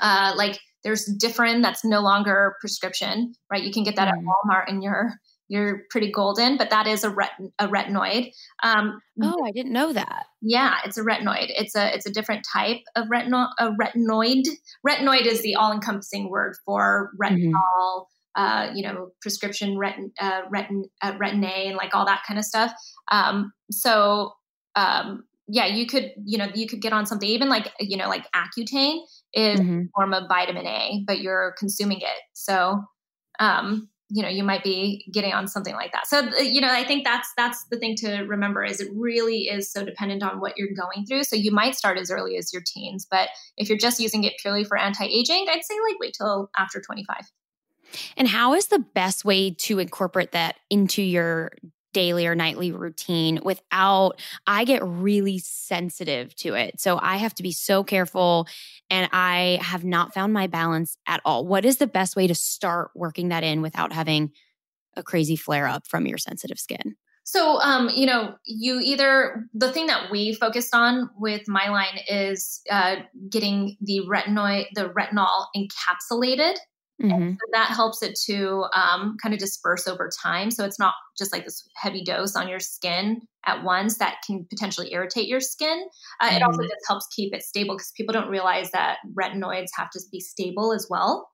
Speaker 2: uh, like there's Differin that's no longer prescription, right? You can get that at Walmart and you're you're pretty golden, but that is a, ret- a retinoid. Um,
Speaker 1: oh, I didn't know that.
Speaker 2: Yeah, it's a retinoid. It's a it's a different type of retino- a retinoid. Retinoid is the all encompassing word for retinol. Mm-hmm uh, you know, prescription retin, uh, retin, uh, retin A and like all that kind of stuff. Um, so, um, yeah, you could, you know, you could get on something even like, you know, like Accutane is mm-hmm. a form of vitamin A, but you're consuming it. So, um, you know, you might be getting on something like that. So, you know, I think that's that's the thing to remember is it really is so dependent on what you're going through. So you might start as early as your teens, but if you're just using it purely for anti-aging, I'd say like wait till after 25.
Speaker 1: And how is the best way to incorporate that into your daily or nightly routine without I get really sensitive to it. So I have to be so careful and I have not found my balance at all. What is the best way to start working that in without having a crazy flare up from your sensitive skin?
Speaker 2: So, um, you know, you either the thing that we focused on with my line is uh, getting the retinoid, the retinol encapsulated Mm-hmm. So that helps it to um, kind of disperse over time. So it's not just like this heavy dose on your skin at once that can potentially irritate your skin. Uh, mm-hmm. It also mm-hmm. just helps keep it stable because people don't realize that retinoids have to be stable as well.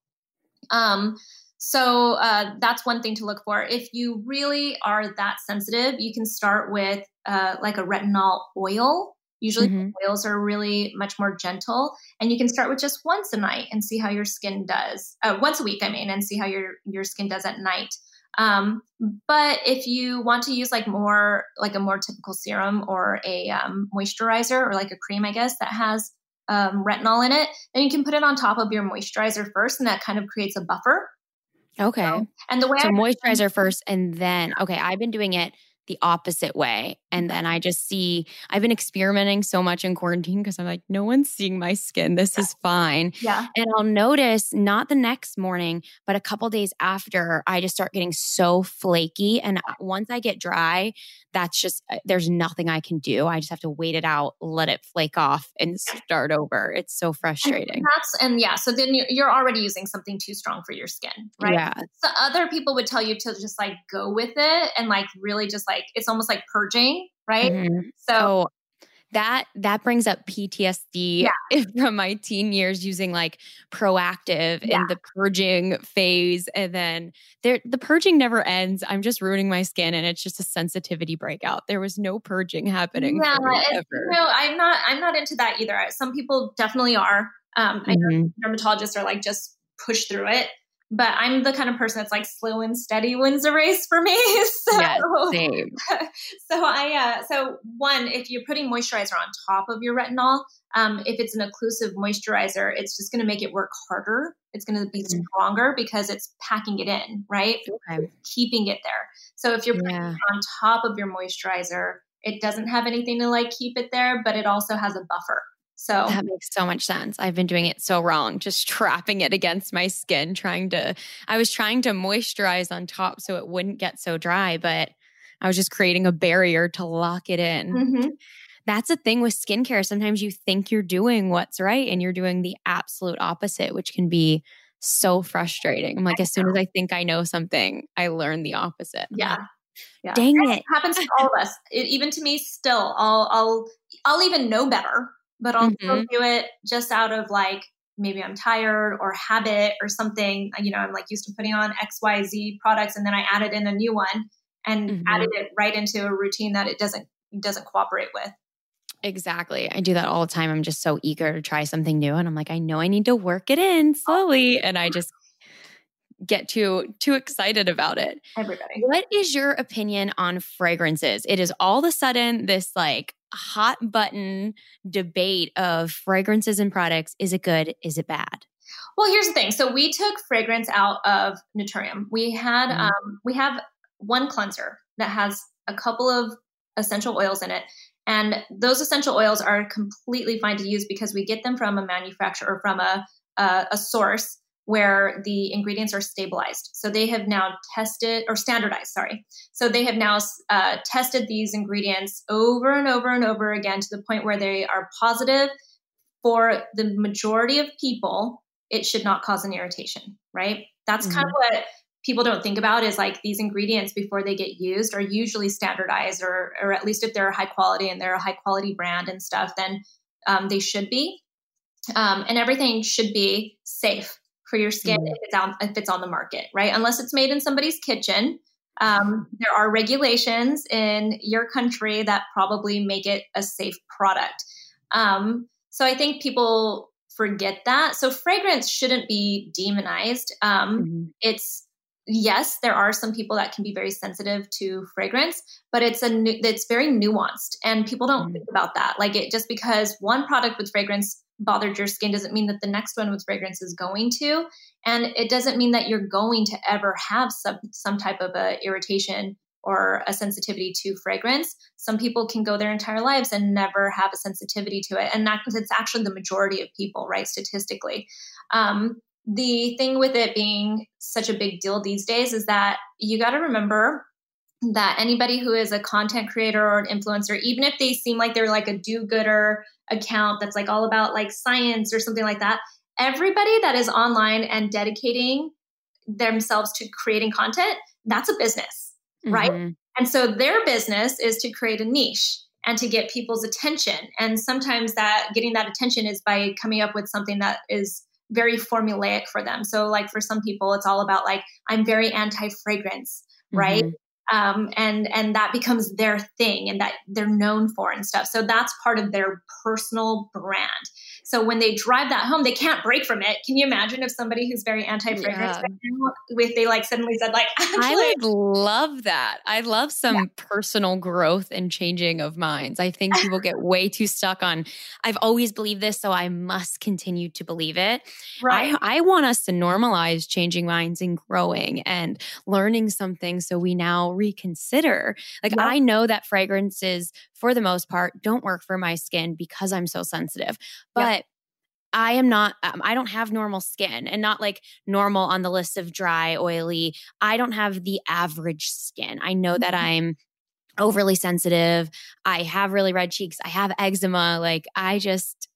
Speaker 2: Um, so uh, that's one thing to look for. If you really are that sensitive, you can start with uh, like a retinol oil Usually mm-hmm. oils are really much more gentle and you can start with just once a night and see how your skin does. Uh, once a week, I mean, and see how your your skin does at night. Um, but if you want to use like more like a more typical serum or a um, moisturizer or like a cream, I guess that has um, retinol in it, then you can put it on top of your moisturizer first, and that kind of creates a buffer.
Speaker 1: Okay. and the way so I moisturizer first, and then okay, I've been doing it the opposite way. And then I just see, I've been experimenting so much in quarantine because I'm like, no one's seeing my skin. This is fine.
Speaker 2: Yeah.
Speaker 1: And I'll notice not the next morning, but a couple days after, I just start getting so flaky. And once I get dry, that's just, uh, there's nothing I can do. I just have to wait it out, let it flake off, and start over. It's so frustrating.
Speaker 2: And that's, and yeah. So then you're already using something too strong for your skin, right?
Speaker 1: Yeah.
Speaker 2: So other people would tell you to just like go with it and like really just like, it's almost like purging, right? Mm-hmm. So,
Speaker 1: oh, that that brings up PTSD yeah. from my teen years using like Proactiv yeah. in the purging phase and then there the purging never ends i'm just ruining my skin and it's just a sensitivity breakout there was no purging happening yeah
Speaker 2: no i'm not i'm not into that either some people definitely are um mm-hmm. i know mm-hmm. dermatologists are like just push through it but I'm the kind of person that's like slow and steady wins a race for me. so,
Speaker 1: yes, same.
Speaker 2: so I, uh, so one, if you're putting moisturizer on top of your retinol, um, if it's an occlusive moisturizer, it's just going to make it work harder. It's going to be mm-hmm. stronger because it's packing it in, right? Okay. Keeping it there. So if you're putting yeah. it on top of your moisturizer, it doesn't have anything to like keep it there, but it also has a buffer. So
Speaker 1: that makes so much sense. I've been doing it so wrong, just trapping it against my skin, trying to, I was trying to moisturize on top so it wouldn't get so dry, but I was just creating a barrier to lock it in. Mm-hmm. That's a thing with skincare. Sometimes you think you're doing what's right and you're doing the absolute opposite, which can be so frustrating. I'm like, as soon as I think I know something, I learn the opposite.
Speaker 2: Yeah.
Speaker 1: Yeah. Dang it. it.
Speaker 2: happens to all of us. It, even to me still, I'll, I'll, I'll even know better but I'll mm-hmm. do it just out of like maybe I'm tired or habit or something. You know, I'm like used to putting on XYZ products and then I added in a new one and mm-hmm. added it right into a routine that it doesn't doesn't cooperate with.
Speaker 1: Exactly. I do that all the time. I'm just so eager to try something new and I'm like I know I need to work it in slowly and I just get too too excited about it.
Speaker 2: Everybody.
Speaker 1: What is your opinion on fragrances? It is all of a sudden this like hot button debate of fragrances and products. Is it good? Is it bad?
Speaker 2: Well, here's the thing. So we took fragrance out of Naturium. We had mm-hmm. um, we have one cleanser that has a couple of essential oils in it. And those essential oils are completely fine to use because we get them from a manufacturer or from a, a, a source where the ingredients are stabilized. So they have now tested or standardized, sorry. So they have now uh, tested these ingredients over and over and over again to the point where they are positive for the majority of people. It should not cause an irritation, right? That's mm-hmm. kind of what people don't think about is like these ingredients before they get used are usually standardized or, or at least if they're high quality and they're a high quality brand and stuff, then um, they should be. Um, and everything should be safe for your skin mm-hmm. if it's on if it's on the market, right? Unless it's made in somebody's kitchen. Um, there are regulations in your country that probably make it a safe product. Um, so I think people forget that. So fragrance shouldn't be demonized. Um, mm-hmm. It's yes, there are some people that can be very sensitive to fragrance, but it's a new, it's very nuanced, and people don't mm-hmm. think about that. Like it just because one product with fragrance bothered your skin doesn't mean that the next one with fragrance is going to. And it doesn't mean that you're going to ever have some some type of a irritation or a sensitivity to fragrance. Some people can go their entire lives and never have a sensitivity to it. And that it's actually the majority of people right statistically. Um, the thing with it being such a big deal these days is that you got to remember that anybody who is a content creator or an influencer, even if they seem like they're like a do gooder account that's like all about like science or something like that, everybody that is online and dedicating themselves to creating content, that's a business, mm-hmm. right? And so their business is to create a niche and to get people's attention. And sometimes that getting that attention is by coming up with something that is very formulaic for them. So like for some people it's all about like I'm very anti fragrance, right? Mm-hmm um, and and that becomes their thing and that they're known for and stuff. So that's part of their personal brand so when they drive that home they can't break from it can you imagine if somebody who's very anti-fragrance yeah. if they like suddenly said like
Speaker 1: i would love that i love some yeah. personal growth and changing of minds i think people get way too stuck on i've always believed this so i must continue to believe it right i, I want us to normalize changing minds and growing and learning something so we now reconsider. Like yep. I know that fragrances for the most part don't work for my skin because I'm so sensitive. But. I am not, um, I don't have normal skin and not like normal on the list of dry, oily. I don't have the average skin. I know that mm-hmm. I'm overly sensitive. I have really red cheeks. I have eczema. Like I just,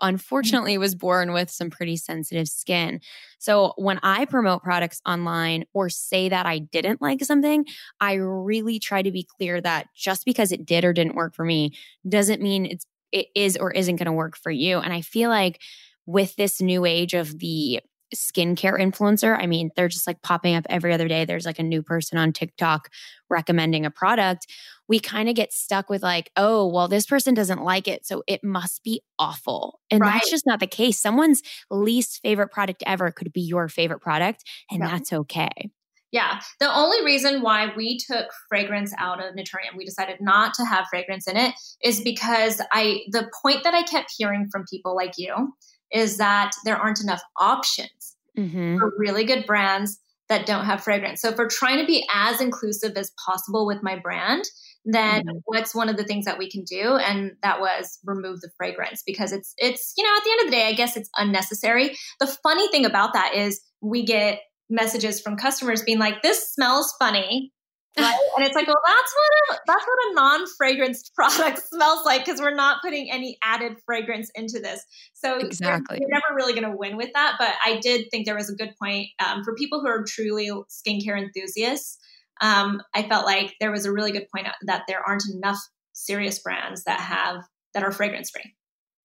Speaker 1: unfortunately was born with some pretty sensitive skin. So when I promote products online or say that I didn't like something, I really try to be clear that just because it did or didn't work for me doesn't mean it's it is or isn't going to work for you. And I feel like with this new age of the skincare influencer. I mean, they're just like popping up every other day. There's like a new person on TikTok recommending a product we kind of get stuck with like, oh, well, this person doesn't like it. So it must be awful. And right. that's just not the case. Someone's least favorite product ever could be your favorite product, and yeah. that's okay.
Speaker 2: Yeah. The only reason why we took fragrance out of Naturium, we decided not to have fragrance in it, is because I, the point that I kept hearing from people like you is that there aren't enough options mm-hmm. for really good brands that don't have fragrance. So if we're trying to be as inclusive as possible with my brand, then mm-hmm. what's one of the things that we can do and that was remove the fragrance because it's it's you know at the end of the day i guess it's unnecessary the funny thing about that is we get messages from customers being like this smells funny right? And it's like well that's what a that's what a non-fragranced product smells like because we're not putting any added fragrance into this. So exactly. you're, never really going to win with that but i did think there was a good point. Um, for people who are truly skincare enthusiasts um, I felt like there was a really good point that there aren't enough serious brands that have that are fragrance free.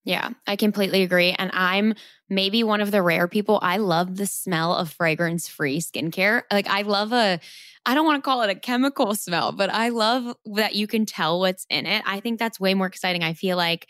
Speaker 1: Yeah, I completely agree. And I'm maybe one of the rare people. I love the smell of fragrance free skincare. Like, I love a, I don't want to call it a chemical smell, but I love that you can tell what's in it. I think that's way more exciting. I feel like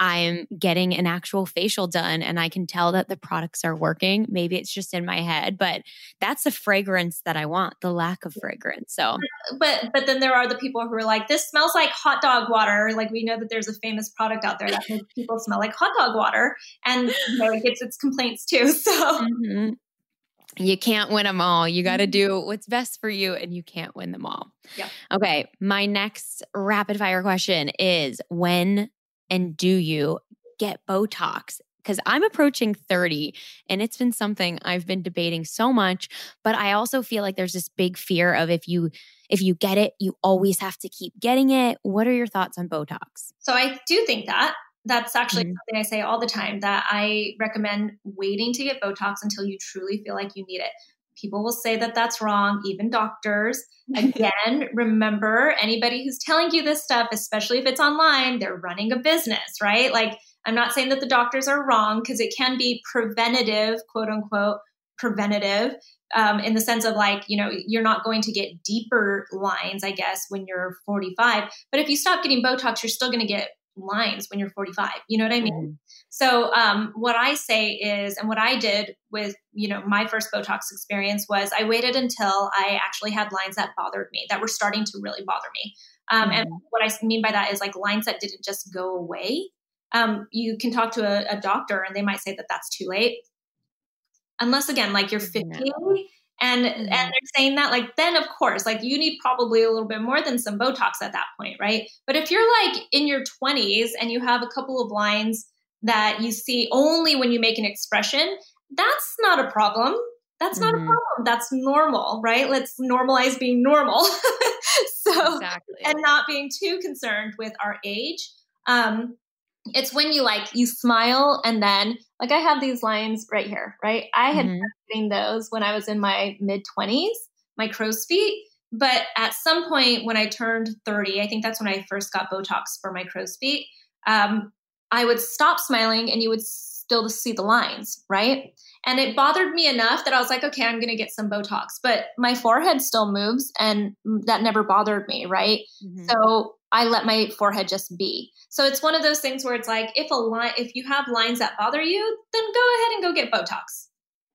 Speaker 1: I'm getting an actual facial done and I can tell that the products are working. Maybe it's just in my head, but that's the fragrance that I want, the lack of fragrance. So,
Speaker 2: but but then there are the people who are like, this smells like hot dog water. Like we know that there's a famous product out there that makes people smell like hot dog water, and you know, it gets its complaints too. So. Mm-hmm.
Speaker 1: You can't win them all. You got to do what's best for you, and you can't win them all.
Speaker 2: Yep.
Speaker 1: Okay. My next rapid fire question is when and do you get Botox? Because I'm approaching 30 and it's been something I've been debating so much. But I also feel like there's this big fear of if you if you get it, you always have to keep getting it. What are your thoughts on Botox?
Speaker 2: So I do think that that's actually mm-hmm. something I say all the time that I recommend waiting to get Botox until you truly feel like you need it. People will say that that's wrong, even doctors. Again, remember anybody who's telling you this stuff, especially if it's online, they're running a business, right? Like, I'm not saying that the doctors are wrong because it can be preventative, quote unquote, preventative um, in the sense of like, you know, you're not going to get deeper lines, I guess, when you're 45. But if you stop getting Botox, you're still going to get lines when you're 45. You know what I mean? Mm-hmm. So um, what I say is, and what I did with you know my first Botox experience was I waited until I actually had lines that bothered me that were starting to really bother me. Um, mm-hmm. And what I mean by that is like lines that didn't just go away. Um, you can talk to a, a, doctor and they might say that that's too late. Unless again, like you're 50 and mm-hmm. and they're saying that like then of course like you need probably a little bit more than some botox at that point right but if you're like in your 20s and you have a couple of lines that you see only when you make an expression that's not a problem that's not mm-hmm. a problem that's normal right let's normalize being normal so exactly. and not being too concerned with our age um it's when you like you smile and then like I have these lines right here, right? I had mm-hmm. getting those when I was in my mid 20s, my crow's feet. But at some point when I turned 30, I think that's when I first got Botox for my crow's feet. Um, I would stop smiling and you would still see the lines, right? And it bothered me enough that I was like, okay, I'm going to get some Botox. But my forehead still moves and that never bothered me, right? Mm-hmm. So I let my forehead just be. So it's one of those things where it's like if a line if you have lines that bother you, then go ahead and go get Botox.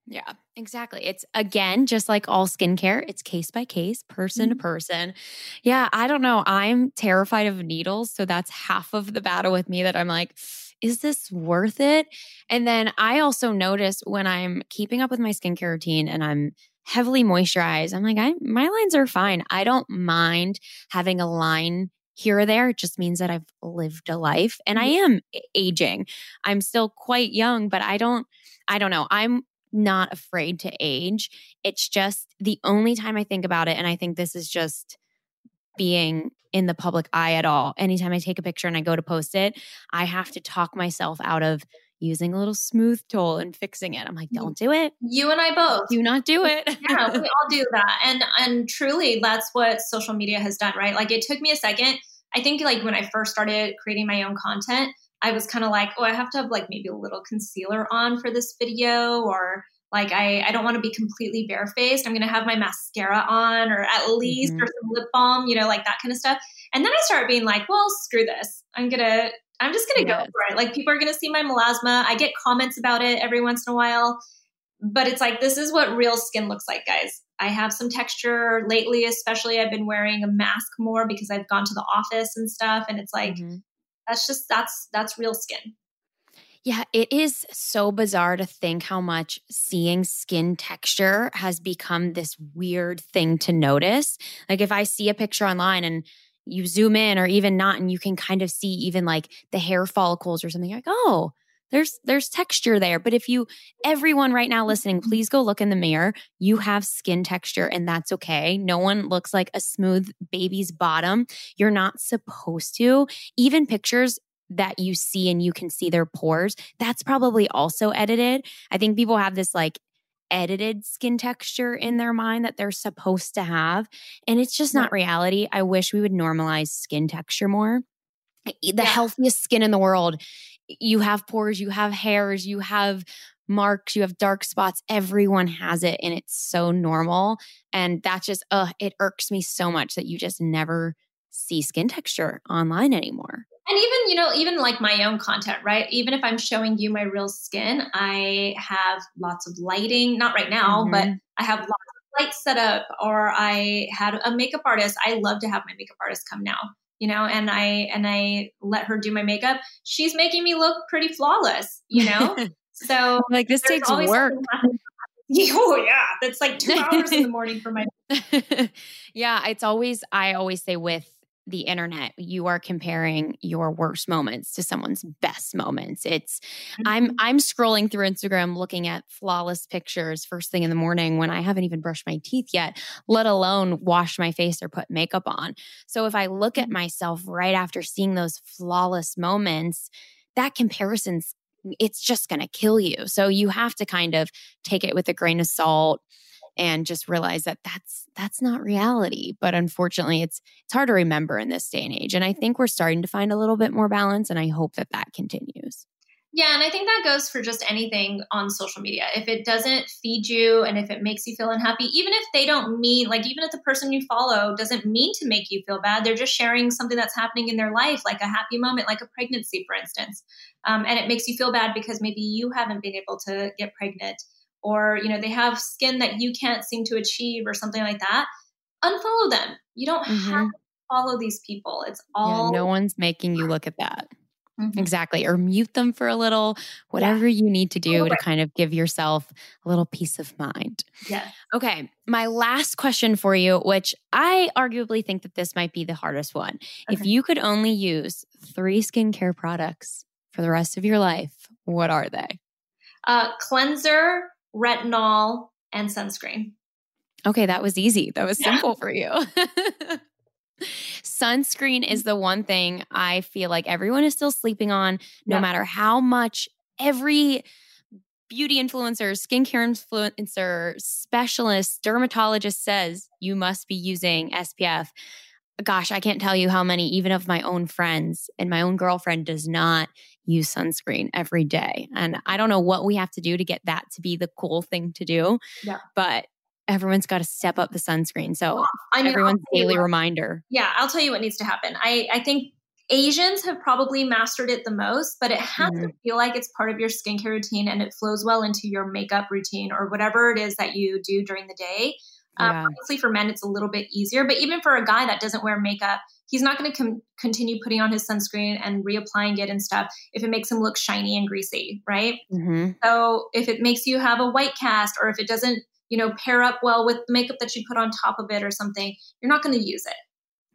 Speaker 1: Yeah, exactly. It's again just like all skincare, it's case by case, person mm-hmm. to person. Yeah, I don't know. I'm terrified of needles, so that's half of the battle with me that I'm like is this worth it? And then I also notice when I'm keeping up with my skincare routine and I'm heavily moisturized, I'm like, I my lines are fine. I don't mind having a line here or there. It just means that I've lived a life and I mm-hmm. am aging. I'm still quite young, but I don't, I don't know. I'm not afraid to age. It's just the only time I think about it. And I think this is just being in the public eye at all. Anytime I take a picture and I go to post it, I have to talk myself out of using a little smooth tool and fixing it. I'm like, don't do it.
Speaker 2: You and I both.
Speaker 1: Do not do it.
Speaker 2: yeah, we all do that. And and truly that's what social media has done, right? Like it took me a second. I think like when I first started creating my own content, I was kind of like, oh, I have to have like maybe a little concealer on for this video or like I, I don't want to be completely barefaced. I'm gonna have my mascara on or at least mm-hmm. or some lip balm, you know, like that kind of stuff. And then I started being like, well, screw this. I'm gonna I'm just gonna yes. go for it. Like people are gonna see my melasma. I get comments about it every once in a while. But it's like this is what real skin looks like, guys. I have some texture lately, especially I've been wearing a mask more because I've gone to the office and stuff. And it's like mm-hmm. that's just that's that's real skin.
Speaker 1: Yeah, it is so bizarre to think how much seeing skin texture has become this weird thing to notice. Like if I see a picture online and you zoom in or even not and you can kind of see even like the hair follicles or something like, "Oh, there's there's texture there." But if you everyone right now listening, mm-hmm. please go look in the mirror. You have skin texture and that's okay. No one looks like a smooth baby's bottom. You're not supposed to. Even pictures that you see and you can see their pores, that's probably also edited. I think people have this like edited skin texture in their mind that they're supposed to have. And it's just not reality. I wish we would normalize skin texture more. The yeah. healthiest skin in the world. You have pores, you have hairs, you have marks, you have dark spots. Everyone has it and it's so normal. And that just, uh, it irks me so much that you just never see skin texture online anymore
Speaker 2: and even you know even like my own content right? Even if i'm showing you my real skin i have lots of lighting not right now mm-hmm. but i have lots of lights set up or i had a makeup artist. I love to have my makeup artist come now you know and i and i let her do my makeup. She's making me look pretty flawless you know? So
Speaker 1: like this takes work.
Speaker 2: Oh yeah, that's like two hours in the morning for my.
Speaker 1: yeah, it's always I always say with the internet you are comparing your worst moments to someone's best moments it's mm-hmm. i'm i'm scrolling through instagram looking at flawless pictures first thing in the morning when i haven't even brushed my teeth yet let alone wash my face or put makeup on so if i look at mm-hmm. myself right after seeing those flawless moments that comparison's it's just going to kill you so you have to kind of take it with a grain of salt and just realize that that's that's not reality but unfortunately it's it's hard to remember in this day and age and i think we're starting to find a little bit more balance and i hope that that continues
Speaker 2: yeah, and I think that goes for just anything on social media. If it doesn't feed you and if it makes you feel unhappy, even if they don't mean, like, even if the person you follow doesn't mean to make you feel bad, they're just sharing something that's happening in their life, like a happy moment, like a pregnancy, for instance. Um, and it makes you feel bad because maybe you haven't been able to get pregnant or you know they have skin that you can't seem to achieve or something like that unfollow them you don't mm-hmm. have to follow these people it's all
Speaker 1: yeah, no one's making you look at that mm-hmm. exactly or mute them for a little whatever yeah. you need to do to kind of give yourself a little peace of mind
Speaker 2: yeah
Speaker 1: okay my last question for you which i arguably think that this might be the hardest one okay. if you could only use three skincare products for the rest of your life what are they
Speaker 2: uh, cleanser retinol, and sunscreen.
Speaker 1: Okay, that was easy. That was simple yeah. for you. sunscreen is the one thing I feel like everyone is still sleeping on, no yeah. matter how much every beauty influencer, skincare influencer, specialist, dermatologist says you must be using SPF. Gosh, I can't tell you how many, even of my own friends and my own girlfriend does not use sunscreen every day. And I don't know what we have to do to get that to be the cool thing to do. Yeah. But everyone's got to step up the sunscreen. So I mean, everyone's daily what, reminder.
Speaker 2: Yeah, I'll tell you what needs to happen. I, I think Asians have probably mastered it the most, but it has mm-hmm. to feel like it's part of your skincare routine and it flows well into your makeup routine or whatever it is that you do during the day. Um, yeah. Obviously, for men, it's a little bit easier, but even for a guy that doesn't wear makeup, he's not going to com- continue putting on his sunscreen and reapplying it and stuff if it makes him look shiny and greasy, right? Mm-hmm. So if it makes you have a white cast or if it doesn't, you know, pair up well with the makeup that you put on top of it or something, you're not going to use it.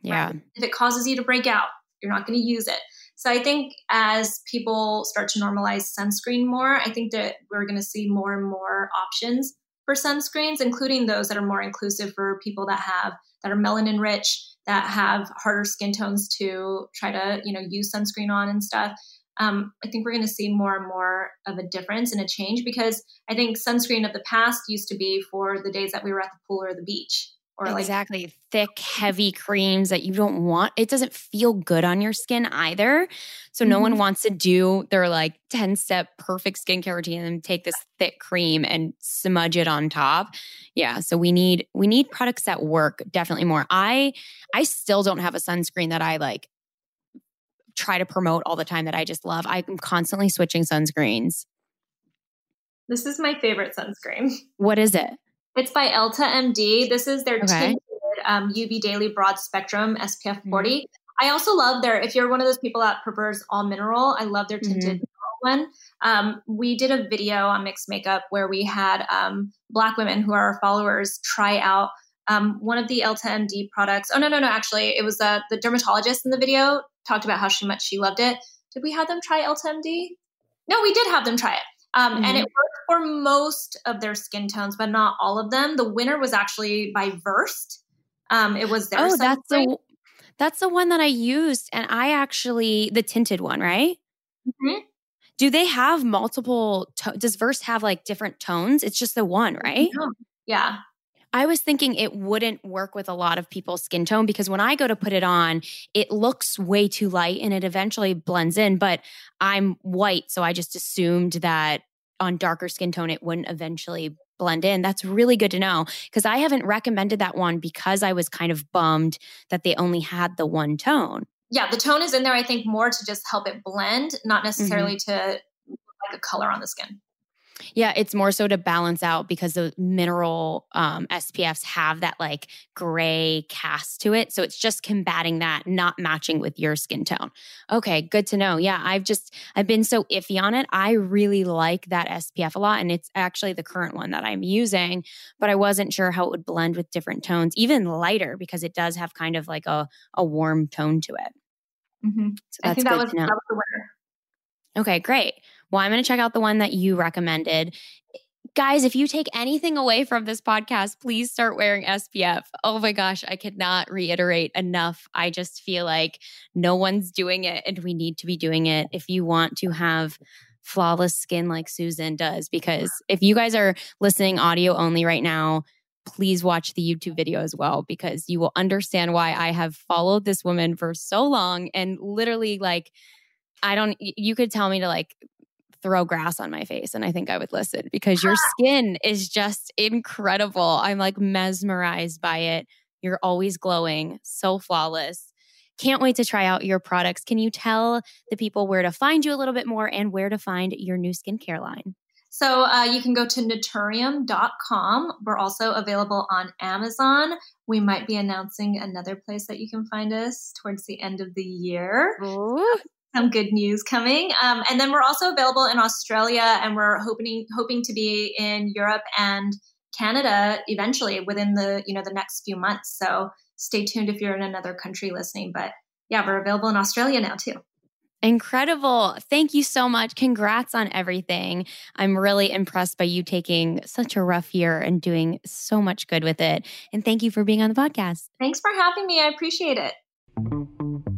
Speaker 1: Yeah. Right?
Speaker 2: If it causes you to break out, you're not going to use it. So I think as people start to normalize sunscreen more, I think that we're going to see more and more options for sunscreens, including those that are more inclusive for people that have that are melanin rich, that have harder skin tones to try to you know use sunscreen on and stuff. Um, I think we're going to see more and more of a difference and a change because I think sunscreen of the past used to be for the days that we were at the pool or the beach
Speaker 1: or exactly like, thick heavy creams that you don't want it doesn't feel good on your skin either. So mm-hmm. no one mm-hmm. wants to do their like 10 step perfect skincare routine and take this thick cream and smudge it on top. Yeah so we need we need products that work definitely more. I i still don't have a sunscreen that i like try to promote all the time that i just love. I'm constantly switching sunscreens.
Speaker 2: This is my favorite sunscreen.
Speaker 1: What is it
Speaker 2: it's by Elta MD. This is their okay. tinted um, UV Daily Broad Spectrum SPF 40. Mm-hmm. I also love their, if you're one of those people that prefers all mineral, I love their tinted mm-hmm. one. Um, we did a video on mixed makeup where we had um, Black women who are our followers try out um, one of the Elta MD products. Oh, no, no, no. Actually, it was uh, the dermatologist in the video talked about how she much she loved it. Did we have them try Elta MD? No, we did have them try it. Um, mm-hmm. And it worked for most of their skin tones, but not all of them. The winner was actually by Versed. Um, it was their.
Speaker 1: Oh, that's the that's the one that I used, and I actually the tinted one, right? Mm-hmm. Do they have multiple? To- does Versed have like different tones? It's just the one, right?
Speaker 2: Yeah.
Speaker 1: I was thinking it wouldn't work with a lot of people's skin tone because when I go to put it on, it looks way too light and it eventually blends in. But I'm white, so I just assumed that on darker skin tone, it wouldn't eventually blend in. That's really good to know because I haven't recommended that one because I was kind of bummed that they only had the one tone.
Speaker 2: Yeah, the tone is in there, I think, more to just help it blend, not necessarily mm-hmm. to like a color on the skin.
Speaker 1: Yeah, it's more so to balance out because the mineral um, SPFs have that like gray cast to it. So it's just combating that, not matching with your skin tone. Okay, good to know. Yeah, I've just, I've been so iffy on it. I really like that SPF a lot. And it's actually the current one that I'm using, but I wasn't sure how it would blend with different tones, even lighter, because it does have kind of like a, a warm tone to it.
Speaker 2: Mm-hmm. So I think that was, that was the winner.
Speaker 1: Okay, great. Well, I'm going to check out the one that you recommended. Guys, if you take anything away from this podcast, please start wearing SPF. Oh my gosh, I cannot reiterate enough. I just feel like no one's doing it and we need to be doing it if you want to have flawless skin like Susan does. Because if you guys are listening audio only right now, please watch the YouTube video as well because you will understand why I have followed this woman for so long and literally like I don't you could tell me to like throw grass on my face and I think I would listen because your skin is just incredible. I'm like mesmerized by it. You're always glowing, so flawless. Can't wait to try out your products. Can you tell the people where to find you a little bit more and where to find your new skincare line?
Speaker 2: So uh, you can go to naturium.com. We're also available on Amazon. We might be announcing another place that you can find us towards the end of the year. Ooh some good news coming. Um, and then we're also available in Australia, and we're hoping hoping to be in Europe and Canada eventually within the you know the next few months. So stay tuned if you're in another country listening. But yeah, we're available in Australia now too.
Speaker 1: Incredible. Thank you so much. Congrats on everything. I'm really impressed by you taking such a rough year and doing so much good with it. And thank you for being on the podcast.
Speaker 2: Thanks for having me. I appreciate it.